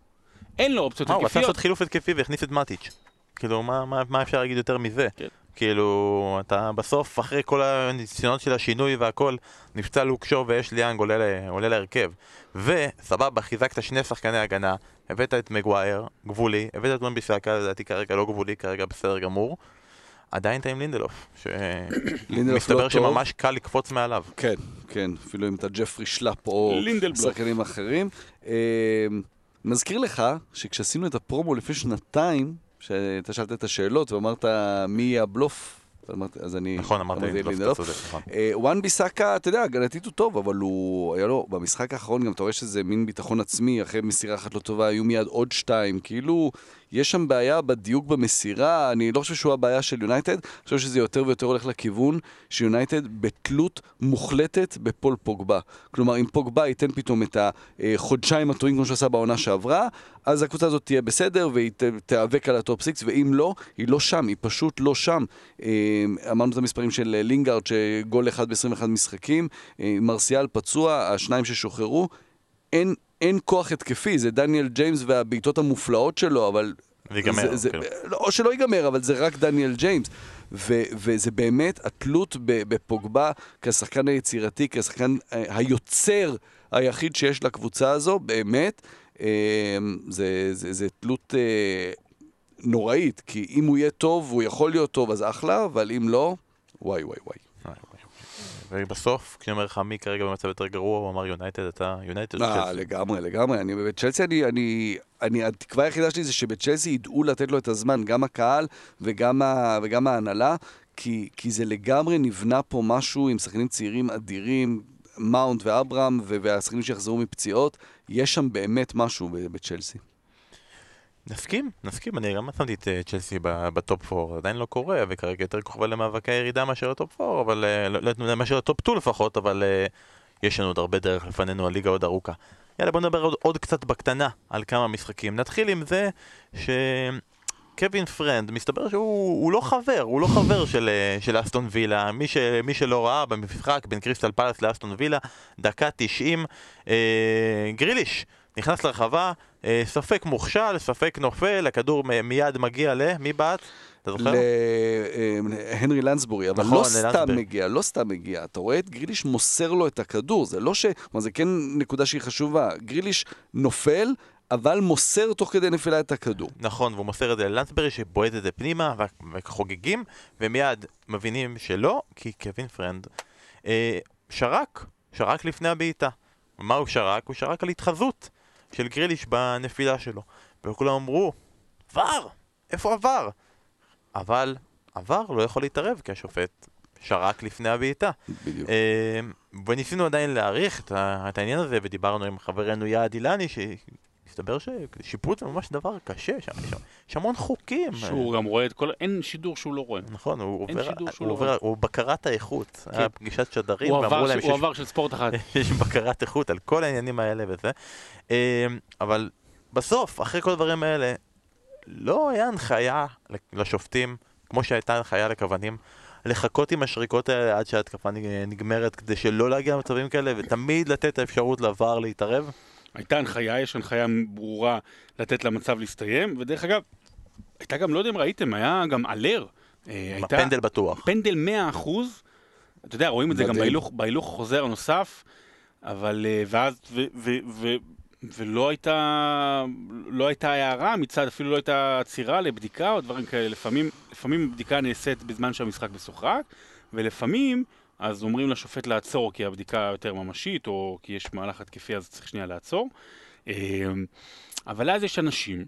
אין לו אופציות מה, הוא רצה התקפיות. לעשות חילוף התקפי והכניס את מאטיץ'. כאילו, מה- מה מה אפשר להגיד יותר מזה? כן. כאילו, אתה בסוף, אחרי כל הניסיונות של השינוי והכל, נפצע לוקשו ואש ליאנג עולה עולה להרכב. וסבבה, חיזקת שני שחקני הגנה, הבאת את מגווייר, גבולי, הבאת את מונביסקה, לדעתי כרגע לא גבולי, כרגע בסדר גמור. עדיין אתה עם לינדלוף, שמסתבר לא טוב. שממש קל לקפוץ מעליו. כן, כן, אפילו אם אתה ג'פרי שלאפ או. שחקנים אחרים. אה, מזכיר לך שכשעשינו את הפרומו לפני שנתיים, שאתה שאלת את השאלות ואמרת מי הבלוף, אז אני... נכון, אמרת אמרתי לינדלוף, אתה צודק, נכון. אה, וואן ביסאקה, אתה יודע, הגנתית הוא טוב, אבל הוא, היה לו, במשחק האחרון גם אתה רואה שזה מין ביטחון עצמי, אחרי מסירה אחת לא טובה, היו מיד עוד שתיים, כאילו, יש שם בעיה בדיוק במסירה, אני לא חושב שהוא הבעיה של יונייטד, אני חושב שזה יותר ויותר הולך לכיוון שיונייטד בתלות מוחלטת בפול פוגבה. כלומר, אם פוגבה ייתן פתאום את החודשיים הטובים כמו שעשה בעונה שעברה, אז הקבוצה הזאת תהיה בסדר והיא תיאבק על ה top six, ואם לא, היא לא שם, היא פשוט לא שם. אה, אמרנו את המספרים של לינגארד, שגול אחד ב-21 משחקים, אה, מרסיאל פצוע, השניים ששוחררו. אין, אין כוח התקפי, זה דניאל ג'יימס והבעיטות המופלאות שלו, אבל... ויגמר, זה, זה, כאילו. לא, או שלא ייגמר, אבל זה רק דניאל ג'יימס. ו, וזה באמת התלות בפוגבה כשחקן היצירתי, כשחקן אה, היוצר היחיד שיש לקבוצה הזו, באמת, אה, זה, זה, זה תלות אה, נוראית, כי אם הוא יהיה טוב, הוא יכול להיות טוב, אז אחלה, אבל אם לא, וואי וואי וואי. ובסוף, כשאני אומר לך מי כרגע במצב יותר גרוע, הוא אמר יונייטד, אתה יונייטד אה? לגמרי, לגמרי. אני בצ'לסי, אני, אני, אני, התקווה היחידה שלי זה שבצ'לסי ידעו לתת לו את הזמן, גם הקהל וגם, ה, וגם ההנהלה, כי, כי זה לגמרי נבנה פה משהו עם שחקנים צעירים אדירים, מאונט ואברהם, והשחקנים שיחזרו מפציעות, יש שם באמת משהו בצ'לסי. נסכים, נסכים, אני גם שמתי את אה, צ'לסי ב top 4, עדיין לא קורה, וכרגע יותר קרובה למאבקי ירידה מאשר ה top 4, אבל, אה, לא- לא מאשר ה top 2 לפחות, אבל אה, יש לנו עוד הרבה דרך לפנינו, הליגה עוד ארוכה. יאללה, בוא נדבר עוד, עוד קצת בקטנה על כמה משחקים. נתחיל עם זה שקווין פרנד, מסתבר שהוא הוא לא חבר, הוא לא חבר של, של אסטון וילה. מי, ש, מי שלא ראה במשחק בין קריסטל פאלאס לאסטון וילה, דקה 90, אה, גריליש. נכנס לרחבה, אה, ספק מוכשל, ספק נופל, הכדור מיד מגיע ל... מי בעט? אתה זוכר? להנרי לנסבורי, אבל נכון, לא סתם. מגיע, לא סתם מגיע. אתה רואה את גריליש מוסר לו את הכדור, זה לא ש... כלומר, זה כן נקודה שהיא חשובה. גריליש נופל, אבל מוסר תוך כדי נפילה את הכדור. נכון, והוא מוסר את זה ללנסברי שבועט את זה פנימה וחוגגים, ומיד מבינים שלא, כי קווין פרנד אה, שרק, שרק לפני הבעיטה. מה הוא שרק? הוא שרק על התחזות של גריליש בנפילה שלו. וכולם אמרו, עבר! איפה עבר? אבל עבר לא יכול להתערב, כי השופט שרק לפני הבעיטה. בדיוק. אה, וניסינו עדיין להעריך את, העניין הזה, ודיברנו עם חברנו יעד אילני, שהסתבר ששיפוט זה ממש דבר קשה, שם, יש, המון חוקים. שהוא גם רואה את כל... אין שידור שהוא לא רואה. נכון, הוא עובר, הוא, לא עובר. הוא בקרת האיכות. כן. היה פגישת שדרים, ואמרו להם ש- הוא שיש, עבר של ספורט אחד. יש בקרת איכות על כל העניינים האלה וזה. אה, אבל בסוף, אחרי כל הדברים האלה, לא היה הנחיה לשופטים, כמו שהייתה הנחיה לכוונים, לחכות עם השריקות האלה עד שההתקפה נג- נגמרת, כדי שלא להגיע למצבים כאלה, ותמיד לתת את האפשרות לעבר להתערב. הייתה הנחיה, יש הנחיה ברורה לתת למצב להסתיים, ודרך אגב, הייתה גם, לא יודע אם ראיתם, היה גם אלר. אה, הייתה הפנדל בטוח. פנדל 100 אחוז, אתה יודע, רואים את זה גם. בהילוך, בהילוך חוזר נוסף, אבל אה, ואז, ו, ו, ו, ולא הייתה, לא הייתה הערה מצד, אפילו לא הייתה עצירה לבדיקה או דברים כאלה. לפעמים, לפעמים הבדיקה נעשית בזמן שהמשחק משוחק, ולפעמים אז אומרים לשופט לעצור כי הבדיקה יותר ממשית, או כי יש מהלך התקפי אז צריך שנייה לעצור. אה, אבל אז יש אנשים,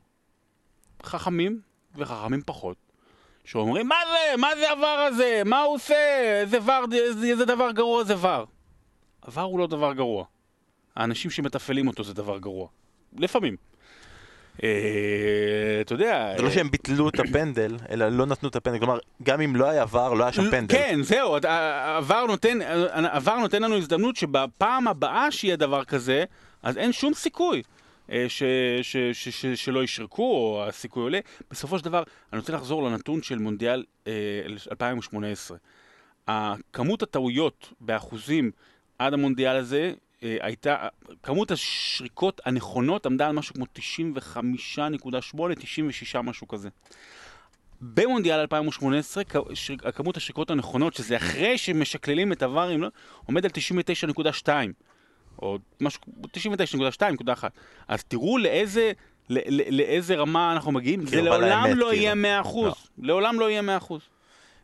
חכמים וחכמים פחות, שאומרים, מה זה? מה זה הוואר הזה? מה הוא עושה? איזה וואר, איזה, איזה דבר גרוע זה וואר. הוואר הוא לא דבר גרוע. האנשים שמתפעלים אותו זה דבר גרוע. לפעמים. אה, אתה יודע... זה לא אה, שהם ביטלו את הפנדל, אלא לא נתנו את הפנדל. כלומר, גם אם לא היה ור, לא היה שם פנדל. כן, זהו, עבר נותן, עבר נותן לנו הזדמנות שבפעם הבאה שיהיה דבר כזה, אז אין שום סיכוי אה, ש, ש, ש, ש, שלא ישרקו, או הסיכוי עולה. בסופו של דבר, אני רוצה לחזור לנתון של מונדיאל אה, 2018. כמות הטעויות באחוזים עד המונדיאל הזה, אה, הייתה, כמות השריקות הנכונות עמדה על משהו כמו 95.8, 96 משהו כזה. במונדיאל 2018, כ- שר- כמות השריקות הנכונות, שזה אחרי שמשקללים את הווארים, לא, עומד על 99.2, או משהו, 99.2.1. אז תראו לאיזה, ל- ל- לאיזה רמה אנחנו מגיעים, זה לעולם לא כאילו. יהיה 100%. לעולם לא יהיה 100%.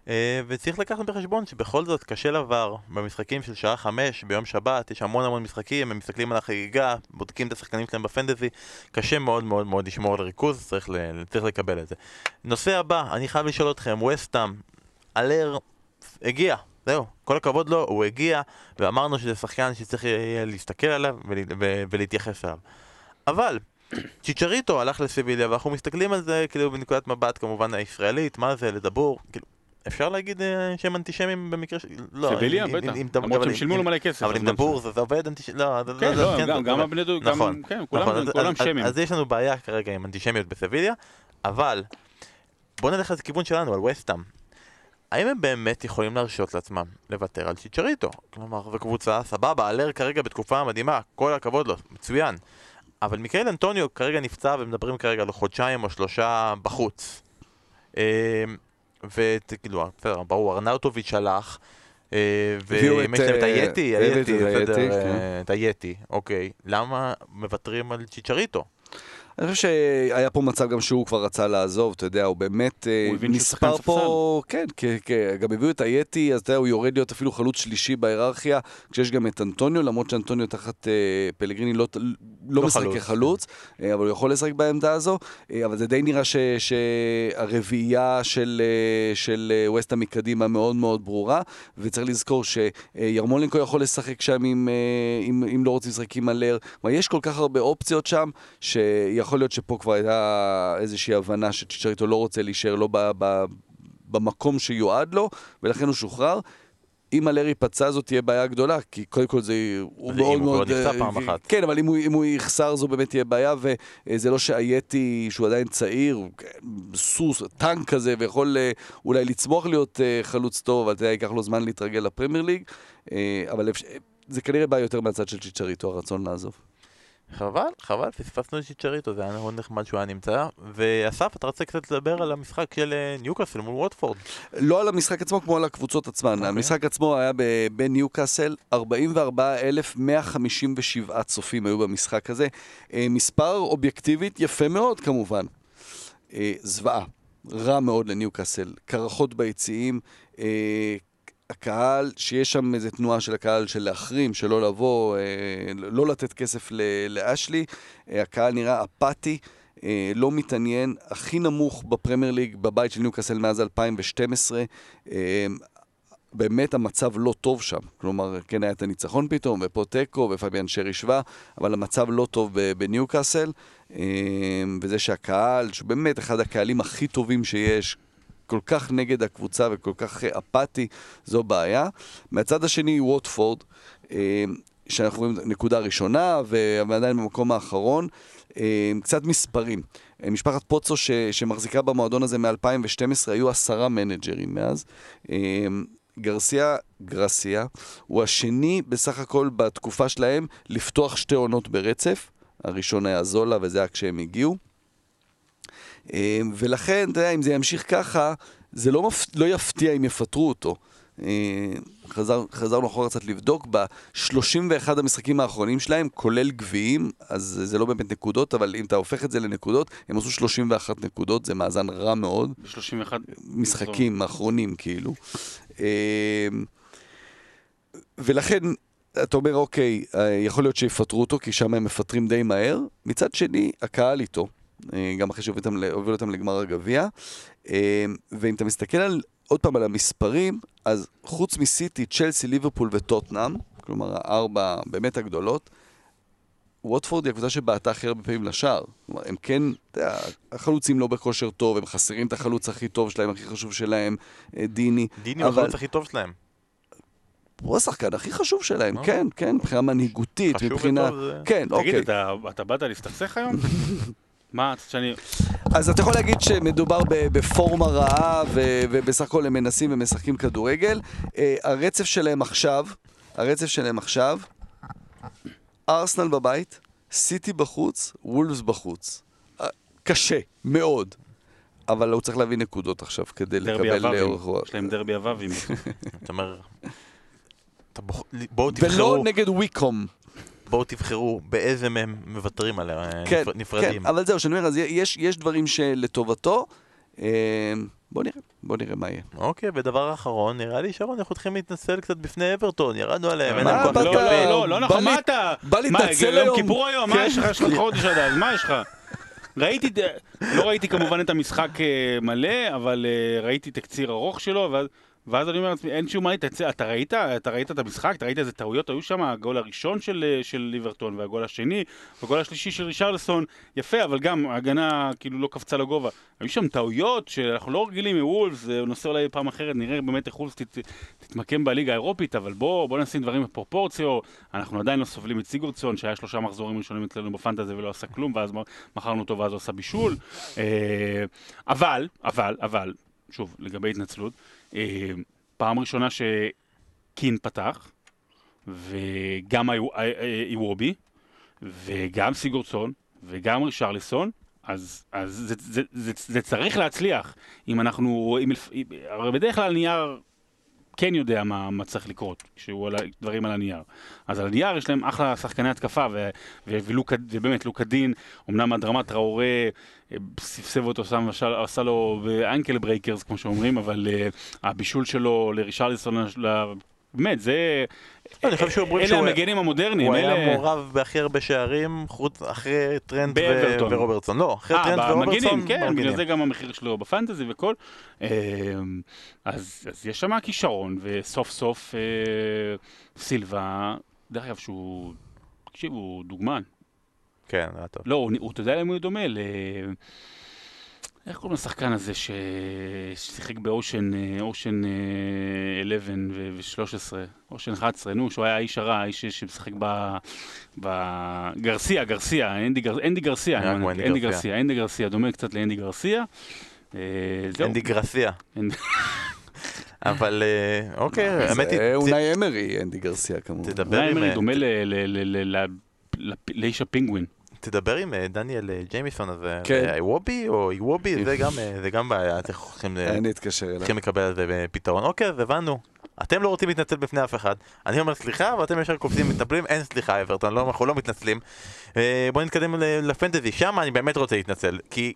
אה, וצריך לקחת בחשבון שבכל זאת קשה לעבר במשחקים של שעה חמש ביום שבת, יש המון המון משחקים, הם מסתכלים על החגיגה, בודקים את השחקנים שלהם בפנטזי, קשה מאוד מאוד מאוד לשמור על ריכוז, צריך, ל- צריך לקבל את זה. נושא הבא, אני חייב לשאול אתכם, וסטאם, אלר הגיע, זהו, כל הכבוד לו, הוא הגיע, ואמרנו שזה שחקן שצריך יהיה להסתכל עליו ול, ו, ולהתייחס אליו. אבל, צ'יצ'ריטו הלך לסביליה, ואנחנו מסתכלים על זה כאילו בנקודת מבט כמובן הישראלית, מה זה לדבור, כאילו, אפשר להגיד אה, שהם אנטישמים במקרה ש... לא, סביליה, בטח. למרות שהם שילמו לו מלא כסף. אבל עם מה דבור זה? עובד אנטישמי, לא, זה- כן, לא, כן, גם- זה- גם הבני דוד, נכון, גם, כן, נכון, כולם שמים. אז יש לנו בעיה כרגע עם אנטישמיות בסביליה, אבל בוא נלך לכיוון שלנו, על וסטאם. האם הם באמת יכולים להרשות לעצמם לוותר על צ'יצ'ריטו? כלומר, זו קבוצה, סבבה, אלר כרגע בתקופה מדהימה, כל הכבוד לו, מצוין. אבל מיקאל אנטוניו כרגע נפצע ומדברים כרגע על חודשיים או שלושה בחוץ. אה, וכאילו, בסדר, ברור, ארנאוטוביץ' הלך. אה, ואם יש להם את אה, היתי, הבאת היתי, בסדר, כן. אה, את היתי, אוקיי. למה מוותרים על צ'יצ'ריטו? אני חושב שהיה פה מצב גם שהוא כבר רצה לעזוב, אתה יודע, הוא באמת אה, הוא נספר פה, כן, כ- כ- גם הביאו את היתי, אז אתה יודע, הוא יורד להיות אפילו חלוץ שלישי בהיררכיה, כשיש גם את אנטוניו, למרות שאנטוניו תחת אה, פלגריני לא, לא, לא משחק חלוץ. כחלוץ, אה, אבל הוא יכול לשחק בעמדה הזו, אה, אבל זה די נראה ש- שהרביעייה של, של ווסטה מקדימה מאוד מאוד ברורה, וצריך לזכור שירמולנקו יכול לשחק שם אם, אם, אם לא רוצים לשחק עם כלומר יש כל כך הרבה אופציות שם, שיכול להיות שפה כבר הייתה איזושהי הבנה שצ'יצ'ריטו לא רוצה להישאר לא ב, ב, במקום שיועד לו, ולכן הוא שוחרר. אם אלר ייפצע זאת תהיה בעיה גדולה, כי קודם כל זה... הוא זה מאוד אם הוא מאוד... כבר נפצע אה, פעם אחת. כן, אבל אם הוא, אם הוא יחסר זו באמת תהיה בעיה, וזה לא שאג'ייתי, שהוא עדיין צעיר, כן, סוס, טנק כזה, ויכול אה, אולי לצמוח להיות אה, חלוץ טוב, אבל אתה יודע, ייקח לו זמן להתרגל לפרמייר ליג, אבל זה כנראה בא יותר מהצד של צ'יצ'ריטו, הרצון לעזוב. חבל, חבל, פספסנו את צ'יצ'ריטו, זה היה מאוד נחמד שהוא היה נמצא. ואסף, אתה רוצה קצת לדבר על המשחק של אה, ניוקאסל מול ווטפורד? לא על המשחק עצמו כמו על הקבוצות עצמן. אוקיי. המשחק עצמו היה בניוקאסל, 44,157 צופים היו במשחק הזה. אה, מספר אובייקטיבית יפה מאוד כמובן. אה, זוועה, רע מאוד לניוקאסל. קרחות ביציעים, אה, הקהל, שיש שם איזו תנועה של הקהל של להחרים, שלא לבוא, אה, לא לתת כסף ל- לאשלי. אה, הקהל נראה אפאתי. אה, לא מתעניין, הכי נמוך בפרמייר ליג בבית של ניוקאסל מאז 2012. אה, באמת המצב לא טוב שם. כלומר, כן היה את הניצחון פתאום, ופה תיקו, ופביאן שר השווה, אבל המצב לא טוב בניוקאסל. אה, וזה שהקהל, שהוא באמת אחד הקהלים הכי טובים שיש, כל כך נגד הקבוצה וכל כך אה, אפאתי, זו בעיה. מהצד השני, ווטפורד, אה, שאנחנו רואים נקודה ראשונה, ועדיין במקום האחרון. אה, קצת מספרים. משפחת פוצו ש, שמחזיקה במועדון הזה מ-2012, היו עשרה מנג'רים מאז. גרסיה, גרסיה, הוא השני בסך הכל בתקופה שלהם לפתוח שתי עונות ברצף. הראשון היה זולה וזה היה כשהם הגיעו. אה, ולכן, אתה יודע, אם זה ימשיך ככה, זה לא, מפ... לא יפתיע אם יפטרו אותו. אה, חזר, חזרנו אחורה קצת לבדוק, ב-31 המשחקים האחרונים שלהם, כולל גביעים, אז זה לא באמת נקודות, אבל אם אתה הופך את זה לנקודות, הם עשו 31 נקודות, זה מאזן רע מאוד. ב-31 משחקים האחרונים, כאילו. אה, ולכן, אתה אומר, אוקיי, אה, יכול להיות שיפטרו אותו, כי שם הם מפטרים די מהר. מצד שני, הקהל איתו, גם אחרי שהובילו אותם, לגמר הגביע. אה, ואם אתה מסתכל על, עוד פעם על המספרים, אז חוץ מסיטי, צ'לסי, ליברפול וטוטנאם, כלומר הארבע באמת הגדולות, ווטפורד היא הקבוצה שבעטה הכי הרבה פעמים לשער. כלומר, הם כן, אתה יודע, החלוצים לא בכושר טוב, הם חסרים את החלוץ הכי טוב שלהם, הכי חשוב שלהם, אה, דיני. דיני הוא אבל- החלוץ הכי טוב שלהם. הוא השחקן הכי חשוב שלהם, אה. כן, כן, מבחינה מנהיגותית, חשוב מבחינה... וטוב, זה- כן, תגיד, אוקיי. אתה- אתה באת להסתכסך היום? מה, אתה שאני... אז אתה יכול להגיד שמדובר ב- בפורמה רעה, ובסך הכל הם מנסים ומשחקים כדורגל. אה, הרצף שלהם עכשיו, הרצף שלהם עכשיו, ארסנל בבית, סיטי בחוץ, וולפס בחוץ. אה, קשה, מאוד. אבל הוא צריך להביא נקודות עכשיו כדי לקבל לאורך רוח. יש להם דרבי הוואבים. אתה אומר... בואו ולא תבחרו, נגד וויקום. בואו תבחרו באיזה מהם מוותרים עליה, כן, נפר- נפרדים. כן, אבל זהו, שאני אומר, אז יש, יש דברים שלטובתו. אה, בוא נראה, בוא נראה מה יהיה. אוקיי, ודבר אחרון, נראה לי שרון, אנחנו צריכים להתנצל קצת בפני אברטון, ירדנו עליהם, אין מה להם כוח באת? לא. לא, לא, לא נכון, מה אתה? בא מה, להתנצל יום היום. כיפור היום, כן. מה יש לך? יש לך חודש עד אז, מה יש לך? ראיתי, לא ראיתי כמובן את המשחק אה, מלא, אבל אה, ראיתי תקציר ארוך שלו, ואז- ואז אני אומר לעצמי, אין שום מה להתנצל, אתה ראית? אתה ראית את המשחק? אתה ראית איזה טעויות היו שם? הגול הראשון של, אה, של ליברטון, והגול השני, והגול השלישי של רישרלסון, יפה, אבל גם ההגנה כאילו לא קפצה לגובה. היו שם טעויות שאנחנו לא רגילים מוולפס, זה נושא אולי פעם אחרת, נראה באמת איך וולפס תת, תתמקם בליגה האירופית, אבל בוא, בוא נשים דברים בפרופורציו, אנחנו עדיין לא סובלים את סיגורדסון, שהיה שלושה מחזורים ראשונים אצלנו בפנטזי ולא עשה כלום, ואז מכרנו אותו ואז הוא עשה בישול. אה, אבל, אבל, אבל, שוב, לגבי התנצלות, פעם ראשונה שקין פתח, וגם אה, אה, איוובי, וגם סיגורדסון, וגם רישרליסון, אז, אז זה, זה, זה, זה צריך להצליח. אם אנחנו רואים, הרי בדרך כלל נייר כן יודע מה, מה צריך לקרות, כשהוא על דברים על הנייר. אז על הנייר יש להם אחלה שחקני התקפה, ולוק, ובאמת לוקה דין, אמנם אדמה טראורה, אה, סבסב אותו שם, עשה, עשה לו ankle breakers, כמו שאומרים, אבל אה, הבישול שלו לרישרליסון, באמת, זה... לא, אני חושב שאומרים אלה שהוא- המגנים המודרניים, הוא אלה... היה מעורב בהכי הרבה שערים, חוץ, אחרי טרנד. ורוברטסון. לא, אחרי אה, טרנד ורוברטסון. במגנים, כן. בגלל זה גם המחיר שלו ב fantasy וכל. אה, אז, אז יש שם כישרון, וסוף סוף אה, סילבה, דרך אגב שהוא, תקשיב, הוא דוגמן. כן, היה טוב. לא, אתה יודע למי הוא דומה? איך קוראים לשחקן הזה ש... ששיחק באושן, אה, אושן אה, 11 ו-13, אושן 11, נו, שהוא היה האיש הרע, האיש שמשחק ב... ב... גרסיה, גרסיה, אנדי, גר... אנדי גרסיה, אנדי אנדי גרסיה. גרסיה, אנדי גרסיה, דומה קצת לאנדי גרסיה. אה. אנדי גרסיה. אבל אה, אוקיי, האמת היא, אונאי אמרי, אנדי גרסיה כמובן. עם, אמרי אה, דומה ל- ל- ל- ל- ל- לפ- לאיש הפינגווין. תדבר עם אה, דניאל אה, ג'יימיסון הזה, כן. אה, איוובי או איוובי, זה גם, זה גם בעיה, אתם צריכים אני אתקשר אליו. צריכים לקבל על זה פתרון. אוקיי, אז הבנו. אתם לא רוצים להתנצל בפני אף אחד. אני אומר סליחה, ואתם ישר קופצים ומתנפלים, אין סליחה, אברטון, לא, אנחנו לא מתנצלים. בואו נתקדם לפנטזי, שם אני באמת רוצה להתנצל, כי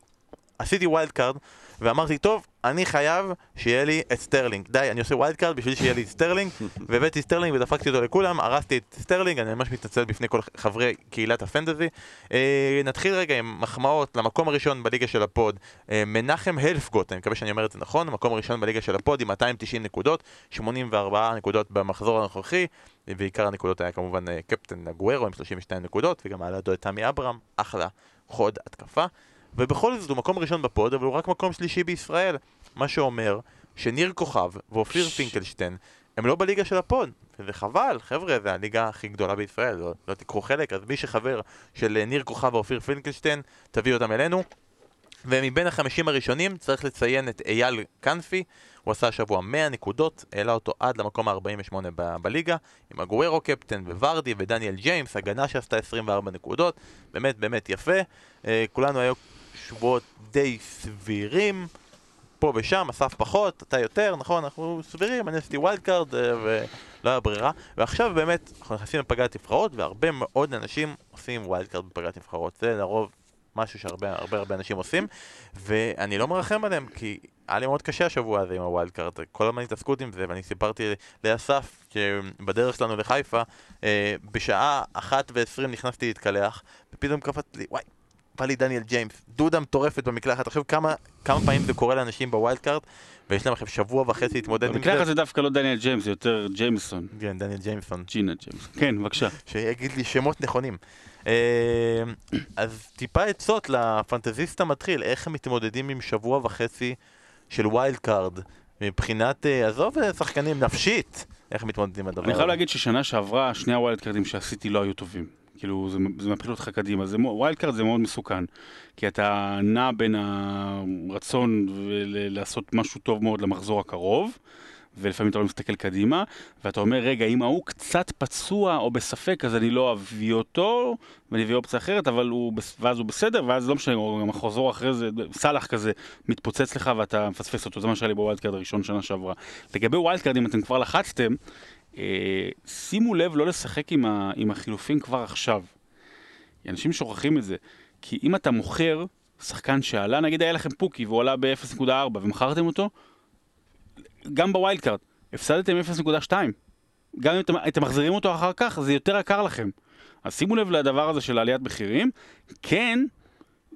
עשיתי wild card, ואמרתי, טוב, אני חייב שיהיה לי את סטרלינג. די, אני עושה wild card בשביל שיהיה לי את סטרלינג, והבאתי סטרלינג ודפקתי אותו לכולם, הרסתי את סטרלינג, אני ממש מתנצל בפני כל חברי קהילת ה fantasy. אה, נתחיל רגע עם מחמאות למקום הראשון בליגה של ה pod, אה, מנחם הלפגוט, אני מקווה שאני אומר את זה נכון, המקום הראשון בליגה של ה pod עם 290 נקודות, 84 נקודות במחזור הנוכחי, ועיקר הנקודות היה כמובן אה, קפטן אגוארו עם 32 נקודות, וגם היה לידו את תמי אברהם, אחלה חוד התקפה. ובכל זאת הוא מקום ראשון ב pod, אבל הוא רק מקום שלישי בישראל. מה שאומר שניר כוכב ואופיר פינקלשטיין הם לא בליגה של ה pod. וזה חבל, חבר'ה, זה הליגה הכי גדולה בישראל, לא, לא תיקחו חלק, אז מי שחבר של אה, ניר כוכב ואופיר פינקלשטיין, תביאו אותם אלינו. ומבין החמישים הראשונים צריך לציין את אייל כנפי, הוא עשה השבוע 100 נקודות, העלה אותו עד למקום ה-48 ב- בליגה, עם אגוארו קפטן וורדי ודניאל ג'יימס, הגנה שעשתה 24 נקודות, באמת באמת יפה. אה, כולנו היו שבועות די סבירים, פה ושם, אסף פחות, אתה יותר, נכון, אנחנו סבירים, אני עשיתי wild card ולא היה ברירה, ועכשיו באמת אנחנו נכנסים לפגרת נבחרות, והרבה מאוד אנשים עושים wild card בפגרת נבחרות, זה לרוב משהו שהרבה הרבה הרבה אנשים עושים, ואני לא מרחם עליהם, כי היה לי מאוד קשה השבוע הזה עם ה wild card, כל הזמן התעסקות עם זה, ואני סיפרתי לאסף שבדרך שלנו לחיפה, אה, בשעה אחת ועשרים נכנסתי להתקלח, ופתאום קפץ לי, וואי, בא לי דניאל ג'יימס, דודה מטורפת במקלחת, עכשיו כמה, כמה פעמים זה קורה לאנשים ב wild card, ויש להם עכשיו שבוע וחצי להתמודד עם זה. הזה דווקא לא דניאל ג'יימס, זה יותר ג'יימסון. כן, דניאל ג'יימסון. ג'ינה ג'יימס. כן, בבקשה. שיגיד לי שמות נכונים. אה, אז טיפה עצות לפנטזיסט המתחיל, איך הם מתמודדים עם שבוע וחצי של wild card, מבחינת, אה, עזוב אה, שחקנים, נפשית, איך מתמודדים עם הדבר אני הזה. חייב להגיד ששנה שעברה, שני ה wild card ים שעשיתי לא היו טובים. כאילו, זה, זה מפיל אותך קדימה. wild card זה מאוד מסוכן. כי אתה נע בין הרצון ול- לעשות משהו טוב מאוד למחזור הקרוב, ולפעמים אתה לא מסתכל קדימה, ואתה אומר, רגע, אם ההוא קצת פצוע או בספק, אז אני לא אביא אותו, ואני אביא אופציה אחרת, אבל הוא, ואז הוא בסדר, ואז לא משנה, גם החוזר אחרי זה, סאלח כזה, מתפוצץ לך ואתה מפספס אותו, זה מה שהיה לי ב wild card הראשון שנה שעברה. לגבי wild card, אם אתם כבר לחצתם, שימו לב לא לשחק עם, ה, עם החילופים כבר עכשיו. אנשים שוכחים את זה. כי אם אתה מוכר שחקן שעלה, נגיד היה לכם פוקי והוא עלה ב-0.4 ומכרתם אותו, גם ב wild card, הפסדתם 0.2. גם אם אתם, אתם מחזירים אותו אחר כך, זה יותר יקר לכם. אז שימו לב לדבר הזה של עליית מחירים. כן,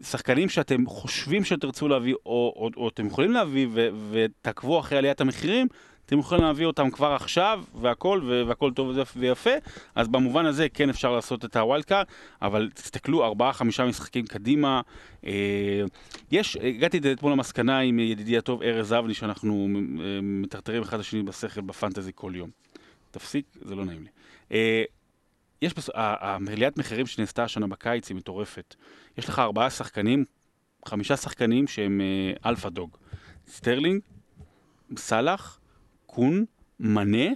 שחקנים שאתם חושבים שתרצו להביא, או, או, או אתם יכולים להביא ו, ותעקבו אחרי עליית המחירים, אתם יכולים להביא אותם כבר עכשיו, והכל, והכל טוב ויפה, אז במובן הזה כן אפשר לעשות את ה wild card, אבל תסתכלו, ארבעה, חמישה משחקים קדימה. אה, יש, הגעתי אתמול למסקנה עם ידידי הטוב ארז אבני, שאנחנו אה, מטרטרים אחד לשני בשכל ב fantasy כל יום. תפסיק, זה לא נעים לי. אה, יש, בס... ה- העליית מחירים שנעשתה השנה בקיץ היא מטורפת. יש לך ארבעה שחקנים, חמישה שחקנים שהם alpha dog. סטרלינג, סאלח, קון, מנה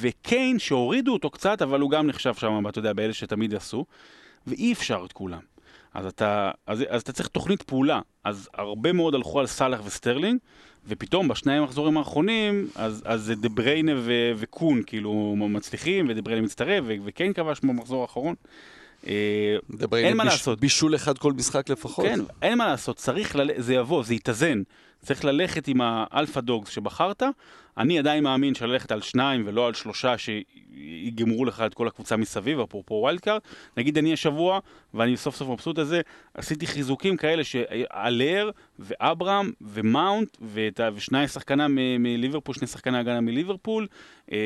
וקיין שהורידו אותו קצת, אבל הוא גם נחשב שם, אתה יודע, באלה שתמיד עשו, ואי אפשר את כולם. אז אתה, אז, אז אתה צריך תוכנית פעולה. אז הרבה מאוד הלכו על סאלח וסטרלינג, ופתאום בשניים המחזורים האחרונים, אז, אז זה דה בריינה ו- וקון כאילו מצליחים, ודה בריינה מצטרף, ו- וקיין כבש במחזור האחרון. אה, אין מה ביש- לעשות. בישול אחד כל משחק לפחות. כן, אין מה לעשות, צריך, לל... זה יבוא, זה יתאזן. צריך ללכת עם ה alpha dogs שבחרת. אני עדיין מאמין שללכת על שניים ולא על שלושה שיגמרו לך את כל הקבוצה מסביב, אפרופו wild card. נגיד אני השבוע, ואני סוף סוף מבסוט על זה, עשיתי חיזוקים כאלה האלר ואברהם ומאונט ושני שחקני מליברפול, שני שחקני הגנה מליברפול אה.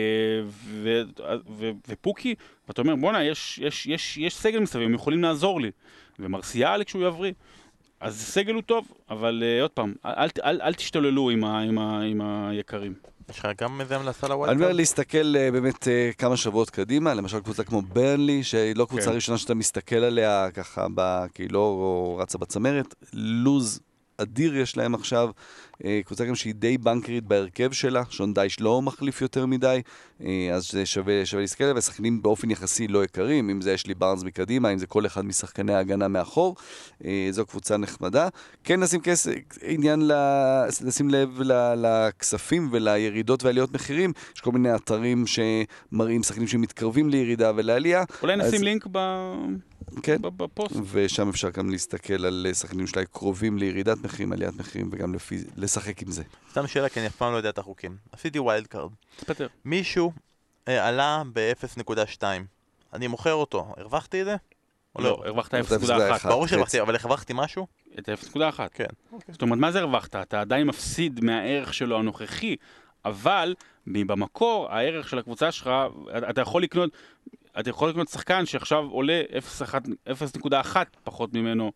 ופוקי, ואתה אומר בואנה יש, יש, יש, יש סגל מסביב, הם יכולים לעזור לי. ומרסיאל כשהוא יבריא. אז סגל הוא טוב, אבל uh, עוד פעם, אל, אל, אל תשתוללו עם, ה, עם, ה, עם היקרים. יש לך גם איזה המלצה לוואטסאפ? אני אומר להסתכל אה, באמת אה, כמה שבועות קדימה, למשל קבוצה כמו ברנלי, שהיא לא קבוצה כן. ראשונה שאתה מסתכל עליה ככה, כי היא לא רצה בצמרת, לוז אדיר יש להם עכשיו, קבוצה גם שהיא די בנקרית בהרכב שלה, שון דייש לא מחליף יותר מדי, אה, אז זה שווה, שווה להסתכל עליה, ושחקנים באופן יחסי לא יקרים, אם זה יש לי בארנס מקדימה, אם זה כל אחד משחקני ההגנה מאחור, אה, זו קבוצה נחמדה. כן נשים כסף, עניין. לשים לב. לכספים ולירידות ועליות מחירים, יש כל מיני אתרים שמראים שחקנים שמתקרבים לירידה ולעלייה, אולי נשים אז- לינק ב, כן, בפוסט. ושם אפשר גם להסתכל על אה, שחקנים שאולי קרובים לירידת מחירים, עליית מחירים, וגם לפי... לשחק עם זה. סתם שאלה, כי אני אף פעם לא יודע את החוקים. עשיתי wild card. תפטר. מישהו אה, עלה ב-0.2. אני מוכר אותו, הרווחתי את זה? או לא, הרווחת 0.1. 0.1. ברור. שהרווחתי, אבל הרווחתי משהו? את ה-0.1. כן. זאת אומרת, מה זה הרווחת? אתה עדיין מפסיד מהערך שלו הנוכחי, אבל במקור, הערך של הקבוצה שלך, אתה יכול לקנות, אתה יכול לקנות שחקן שעכשיו עולה 0.1 פחות ממנו.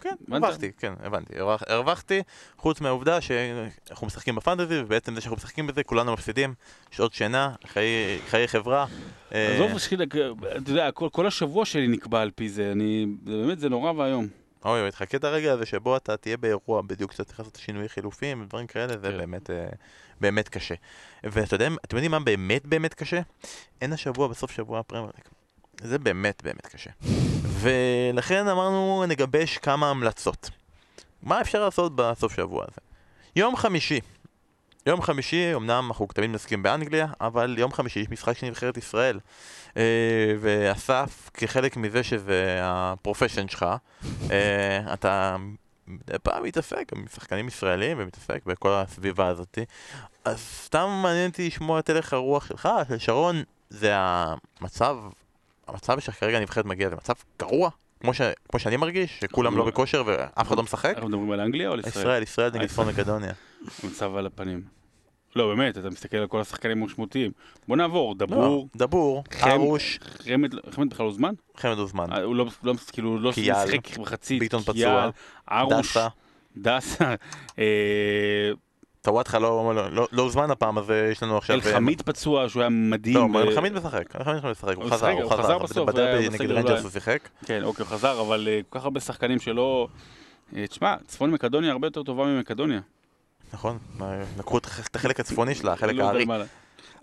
כן? הרווחתי, כן, הבנתי. הרווח- הרווחתי, חוץ מהעובדה שאנחנו משחקים בפנטזי, ובעצם זה שאנחנו משחקים בזה, כולנו מפסידים. שעות שינה, חיי- חיי חברה. אה, עזוב, שחידק, אתה יודע, כל, כל השבוע שלי נקבע על פי זה, אני, באמת, זה נורא ואיום. אוי אוי, תחכה את הרגע הזה שבו אתה תהיה באירוע בדיוק שאתה צריך לעשות שינוי חילופים ודברים כאלה, זה כן. באמת, אה, באמת קשה. ואתה יודע, אתם יודעים מה באמת באמת קשה? אין השבוע בסוף שבוע הפרמייר. זה באמת באמת קשה. ולכן אמרנו נגבש כמה המלצות. מה אפשר לעשות בסוף שבוע הזה? יום חמישי. יום חמישי, אמנם אנחנו תמיד מסכים באנגליה, אבל יום חמישי יש משחק של נבחרת ישראל. אה, ואסף, כחלק מזה שזה הפרופשן שלך, אה, אתה מדי פעם מתעסק עם שחקנים ישראלים ומתעסק בכל הסביבה הזאתי. אז סתם מעניין אותי לשמוע את הלך הרוח שלך, של שרון, זה המצב, המצב שכרגע הנבחרת מגיעה, זה מצב גרוע? כמו, ש, כמו שאני מרגיש, שכולם לא בכושר ואף אחד לא משחק? אנחנו מדברים על אנגליה או על ישראל? ישראל, ישראל נגד אה, צפון מקדוניה. מצב על הפנים. לא, באמת, אתה מסתכל על כל השחקנים המשמעותיים. בוא נעבור, לא, דבור, דבור, חם- ארוש, חמד, חמד בכלל לא זמן? חמד אוזמן, אה, הוא לא, לא, כאילו, לא שיחק מחצית, ביטון פצוע, ארוש, דסה. דסה, אה, טוואטחה לא, לא, לא, לא הוזמן הפעם, אז אה, יש לנו עכשיו... אלחמיד פצוע, שהוא היה מדהים. לא, ו- אלחמיד משחק, אלחמיד משחק, הוא הוא חזר, הוא חזר חזר, בסוף, בדרבי נגד רנג'רס. הוא שיחק. כן, אוקיי, הוא חזר, אבל אה, כל כך הרבה שחקנים שלא... אה, תשמע, צפון מקדוניה הרבה יותר טובה ממקדוניה. נכון? לקחו את הח- את החלק הצפוני שלה, החלק לא הארי.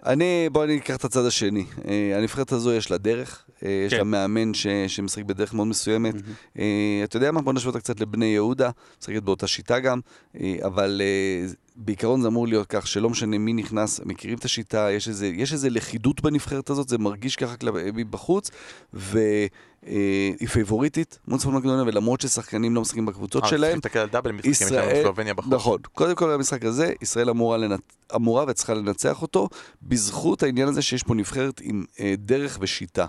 אני, בוא אני אקח את הצד השני. אה, הנבחרת הזו יש לה דרך, אה, יש כן. לה מאמן ש, שמשחק בדרך מאוד מסוימת. אה, אתה יודע מה? בוא נשווה אותה קצת לבני יהודה, משחקת באותה שיטה גם, אה, אבל אה, בעיקרון זה אמור להיות כך שלא משנה מי נכנס, מכירים את השיטה, יש איזה, יש איזה לכידות בנבחרת הזאת, זה מרגיש ככה כלפי- מבחוץ, והיא פייבוריטית מול צפון מקדוניה, ולמרות ששחקנים לא משחקים בקבוצות אה, שלהם, צריך להסתכל על דאבל משחקים, יש לנו ישראל, סלובניה בחוץ. נכון, קודם כל במשחק הזה, ישראל אמורה, לנ... אמורה וצריכה לנצח אותו, בזכות העניין הזה שיש פה נבחרת עם אה, דרך ושיטה.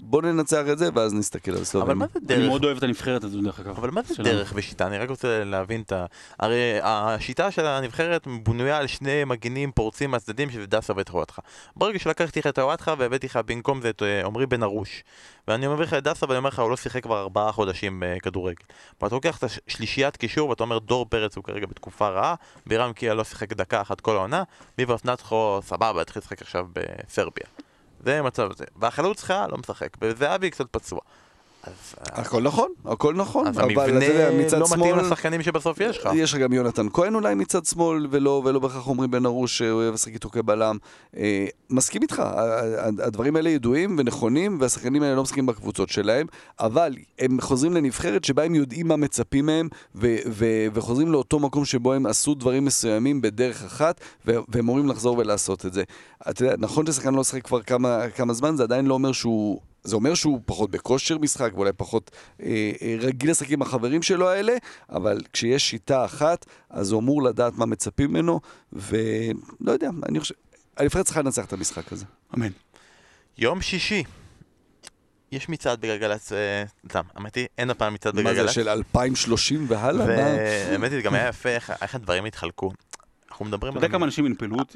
בואו ננצח את זה, ואז נסתכל על אבל סלובניה. מה זה אני דרך? מאוד אוהב את הנבחרת הזו, דרך אגב. אבל מה זה שלנו. דרך ושיטה? אני רק רוצה להבין את ה... הרי השיטה של הנבחרת בנויה על שני מגינים פורצים מהצדדים שזה דסה ואת חוואטחה. ברגע שלקחתי לך את חוואטחה והבאתי לך במקום זה את אה, עמרי בן ארוש ואני מביא לך את דסה ואני אומר לך הוא לא שיחק כבר ארבעה חודשים בכדורגל. ואתה לוקח את השלישיית קישור ואתה אומר דור פרץ הוא כרגע בתקופה רעה בירם קיה לא שיחק דקה אחת כל העונה ביברס נצחו סבבה התחיל לשחק עכשיו בסרביה. זה מצב זה. והחלוץ שלך לא משחק וזהבי קצת פצוע. אז, אה, הכל נכון, הכל נכון, אז המבנה לא מתאים שמאל, לשחקנים שבסוף יש לך. יש לך גם יונתן כהן אולי מצד שמאל, ולא, ולא בהכרח עמרי בן ארוש שהוא אוהב לשחק איתו כבלם. אה, מסכים איתך, הדברים האלה ידועים ונכונים, והשחקנים האלה לא משחקים בקבוצות שלהם, אבל הם חוזרים לנבחרת שבה הם יודעים מה מצפים מהם, ו- ו- וחוזרים לאותו מקום שבו הם עשו דברים מסוימים בדרך אחת, ו- והם אמורים לחזור ולעשות את זה. אתה יודע, נכון ששחקן לא משחק כבר כמה, כמה זמן, זה עדיין לא אומר שהוא... זה אומר שהוא פחות בכושר משחק, ואולי פחות אה, אה, רגיל לשחק עם החברים שלו האלה, אבל כשיש שיטה אחת, אז הוא אמור לדעת מה מצפים ממנו, ולא יודע, אני חושב... הנבחרת צריכה לנצח את המשחק הזה. אמן. יום שישי. יש מצעד בגלגלצ, אה, סתם, האמת היא, אין הפעם מצעד מה בגלגלצ. זה, של 2030 והלאה? מה? והאמת היא, גם היה יפה איך הדברים התחלקו. אנחנו מדברים אתה יודע כמה אנשים ינפלו אותי-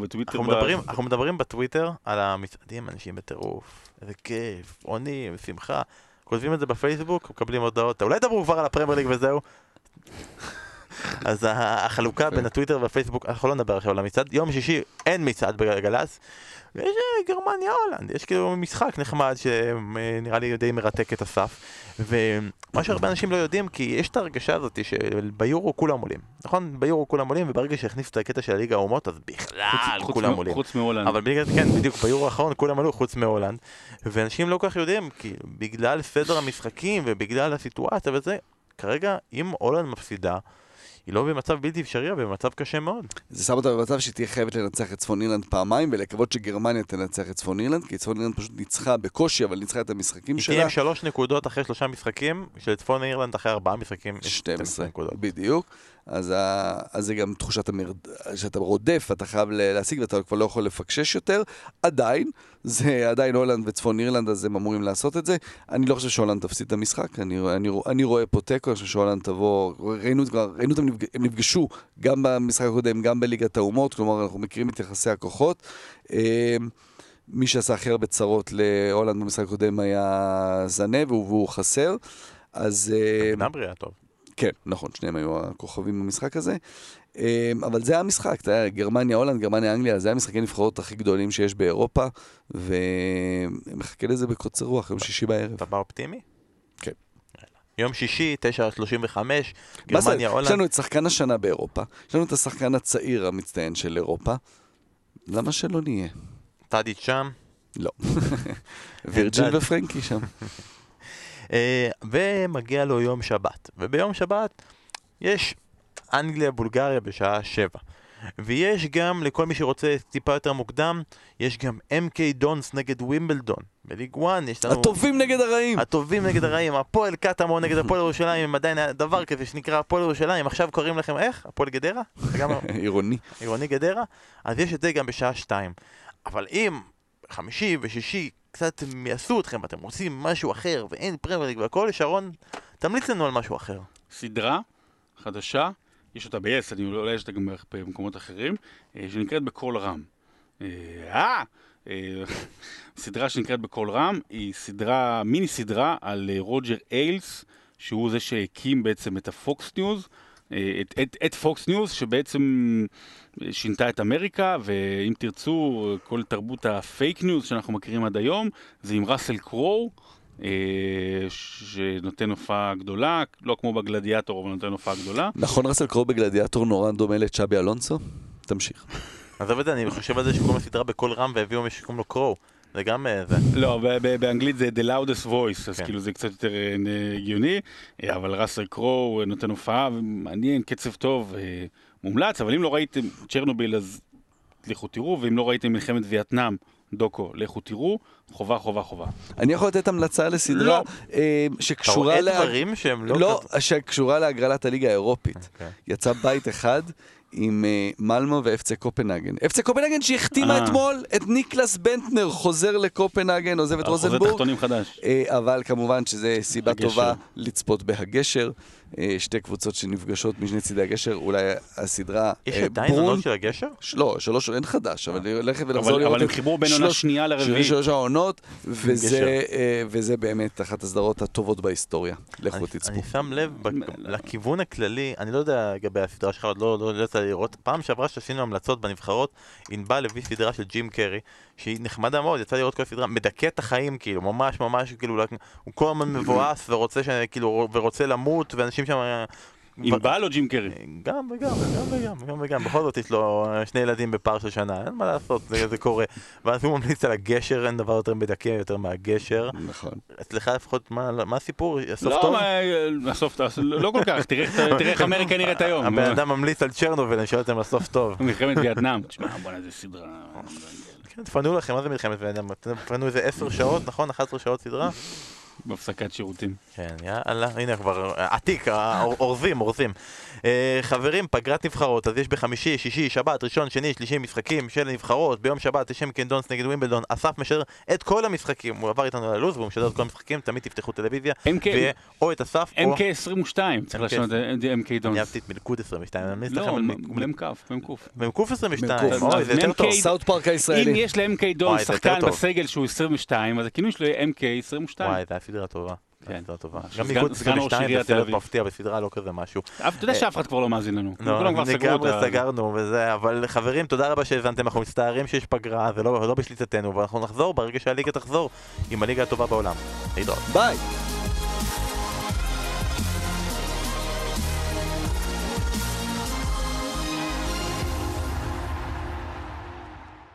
בטוויטר? אנחנו מדברים, בטוויטר על המצעדים, אנשים בטירוף, איזה כיף, עונים, שמחה. כותבים את זה בפייסבוק, מקבלים הודעות, אולי דברו כבר על הפרמייר ליג וזהו. אז החלוקה בין הטוויטר והפייסבוק, אנחנו לא נדבר עכשיו על המצעד, יום שישי אין מצעד בגלגלצ, ויש אה, גרמניה הולנד, יש כאילו משחק נחמד שנראה לי די מרתק את הסף. ומה שהרבה אנשים לא יודעים, כי יש את ההרגשה הזאת שביורו כולם עולים, נכון? ביורו כולם עולים, וברגע שהכניסו את הקטע של ליגה האומות, אז בכלל חוץ- חוץ כולם מ- עולים. חוץ מהולנד. אבל בגלל, כן, בדיוק, ביורו האחרון כולם עלו חוץ מהולנד, ואנשים לא כל כך יודעים, כי בגלל סדר המשחקים ובגלל הסיטואציה וזה, כרגע אם הולנד מפסידה, היא לא במצב בלתי אפשרי, אבל במצב קשה מאוד. זה שם אותה במצב שהיא תהיה חייבת לנצח את צפון אירלנד פעמיים, ולקוות שגרמניה תנצח את צפון אירלנד, כי צפון אירלנד פשוט ניצחה בקושי, אבל ניצחה את המשחקים היא תהיה שלה. עם שלוש נקודות אחרי שלושה משחקים, שלצפון אירלנד אחרי ארבעה משחקים יש 12 נקודות. בדיוק. אז, ה... אז זה גם תחושת המרד... שאתה רודף, אתה חייב להשיג ואתה כבר לא יכול לפקשש יותר. עדיין, זה עדיין הולנד וצפון אירלנד, אז הם אמורים לעשות את זה. אני לא חושב שהולנד תפסיד את המשחק, אני, אני, אני רואה פה תיקו, אני חושב שהולנד תבוא, ראינו, כבר- ראינו אותם. הם נפגשו גם במשחק הקודם, גם בליגת האומות, כלומר אנחנו מכירים את יחסי הכוחות. אה, מי שעשה הכי הרבה צרות להולנד במשחק הקודם היה זנה, והוא, חסר. אז... אה, גנברי היה טוב. כן, נכון, שניהם היו הכוכבים במשחק הזה. אמ, אבל זה המשחק, אתה יודע, גרמניה, הולנד, גרמניה, אנגליה, זה המשחקי נבחרות הכי גדולים שיש באירופה, ומחכה לזה בקוצר רוח, יום שישי בערב. אתה בא אופטימי? כן. יום שישי, 9.35, מה זה? גרמניה, יש הולנד. לנו את שחקן השנה באירופה, יש לנו את השחקן הצעיר המצטיין של אירופה, למה שלא נהיה? טאדיץ' שם. לא. וירג'יל אלדד. ופרנקי שם. אה, ומגיע לו יום שבת. וביום שבת יש אנגליה בולגריה בשעה שבע. ויש גם, לכל מי שרוצה טיפה יותר מוקדם, יש גם MK דונס נגד ווימבלדון. בליג 1 יש לנו... הטובים נגד הרעים. הטובים נגד הרעים, הפועל קטמון נגד הפועל ירושלים, עדיין היה דבר כזה שנקרא הפועל ירושלים, עכשיו קוראים לכם איך? הפועל גדרה? עירוני. עירוני גדרה? אז יש את זה גם בשעה שתיים. אבל אם חמישי ושישי קצת יעשו אתכם ואתם רוצים משהו אחר ואין פרמייר ליג והכל, שרון, תמליץ לנו על משהו אחר. סדרה חדשה, יש אותה ב-yes, אני אולי יש אותה גם במקומות אחרים, אה, שנקראת בקול רם. אה, אה, סדרה שנקראת בקול רם, היא סדרה, מיני סדרה על אה, רוג'ר איילס, שהוא זה שהקים בעצם את הפוקס ניוז, את, את, פוקס ניוז, שבעצם שינתה את אמריקה, ואם תרצו, כל תרבות הפייק ניוז שאנחנו מכירים עד היום, זה עם ראסל קרואו. אה, שנותן הופעה גדולה, לא כמו בגלדיאטור, אבל נותן הופעה גדולה. נכון ראסל קרו בגלדיאטור נורא דומה לצ'אבי אלונסו? תמשיך. עזוב את זה, אני חושב על זה שקוראים לסדרה בקול רם והביאו מישהו שקוראים לו קרו. זה גם אה, זה. לא, באנגלית זה The Loudest Voice, אז כן. כאילו זה קצת יותר אה, הגיוני, אבל ראסל קרו אה, נותן הופעה מעניין, קצב טוב, מומלץ, אבל אם לא ראיתם צ'רנוביל אז לכו תראו, ואם לא ראיתם מלחמת וייטנאם, דוקו, לכו תראו, חובה, חובה, חובה. אני יכול לתת המלצה לסדרה לא. אה, אתה שקשורה רואה לה- דברים שהם לא... לא, כזה- שקשורה להגרלת הליגה האירופית. אוקיי. יצא בית אחד עם אה, מלמו ואפצה קופנהגן. אפצה קופנהגן שהחתימה אה. אתמול את ניקלס בנטנר, חוזר לקופנהגן, עוזב את רוזנבורג. תחתונים חדש. אה, אבל כמובן שזה סיבה הגשר. טובה לצפות בהגשר. אה, שתי קבוצות שנפגשות משני צידי הגשר, אולי הסדרה יש אה, עדיין עונות של הגשר? ש- לא, שלוש, אין חדש, אבל ללכת ולחזור אבל לראות אבל הם חיברו בין עונה שנייה לרביעית. שלוש העונות, וזה. אה, וזה באמת אחת הסדרות הטובות בהיסטוריה. לכו תצפו. אני שם לב ב- לכיוון הכללי, אני לא יודע לגבי הסדרה שלך, עוד לא לא יצא לי לראות. פעם שעברה שעשינו המלצות בנבחרות, ענבל הביא סדרה של ג'ים קרי, שהיא נחמדה מאוד, יצא לראות כל הסדרה, מדכא את החיים, כאילו, ממש ממש, כאילו, הוא כל הזמן מבואס ורוצה, ש- כאילו, ורוצה למות, ואנשים שם... עם בעל או ג'ים קרי? גם וגם, גם וגם, גם וגם, בכל זאת יש לו אה, שני ילדים בפער של שנה, אין מה לעשות, זה, זה קורה. ואז הוא ממליץ על הגשר, אין דבר יותר מדכא יותר מהגשר. נכון. אצלך לפחות, מה, מה הסיפור? הסוף לא, טוב? מה, הסוף, לא כל כך, תראה איך- אמריקה נראית היום. הבן אדם ממליץ על צ'רנוביל, אני שואל אותם הסוף טוב. מלחמת וייטנאם. תשמע, בוא'נה, איזה סדרה. כן, תפנו לכם, מה זה מלחמת וייטנאם? תפנו איזה 10 שעות, נכון? 11 שעות סדרה? בהפסקת שירותים. כן, יאללה, הנה כבר עתיק, אה, אור- אורזים, אורזים. אה, חברים, פגרת נבחרות, אז יש בחמישי, שישי, שבת, ראשון, שני, שלישי משחקים של נבחרות, ביום שבת יש שמקין דונס נגד ווימבלדון, אסף משדר את כל המשחקים, הוא עבר איתנו ללו"ז והוא משדר את כל המשחקים, תמיד תפתחו טלוויזיה, MK. ויהיה או את אסף או... MK22, צריך MK. לשנות את MK אני דונס. אהבתי את מלכוד 22, אני ממליץ לא, לכם על מ"ק, מ"ק. מ"ק 22, מ"ק. אוי, זה יותר טוב. מ"ק. סאוט פארק אם הישראלי. יש ל-MK דונס זה שחקן. בסגל שהוא 22, אז הכינוי שלו יהיה MK22. וואי, הייתה סדרה טובה. כן. סדרה טובה. ממש. גם ראש 22 עיריית זה סרט. מפתיע בסדרה, לא כזה משהו. אבל אתה יודע שאף אחד כבר לא מאזין לנו. לא, לגמרי. סגרנו וזה, אבל חברים, תודה רבה שהאזנתם, אנחנו מצטערים שיש פגרה, זה לא לא בשליטתנו, ואנחנו נחזור ברגע שהליגה תחזור עם הליגה הטובה בעולם. להתראות. ביי.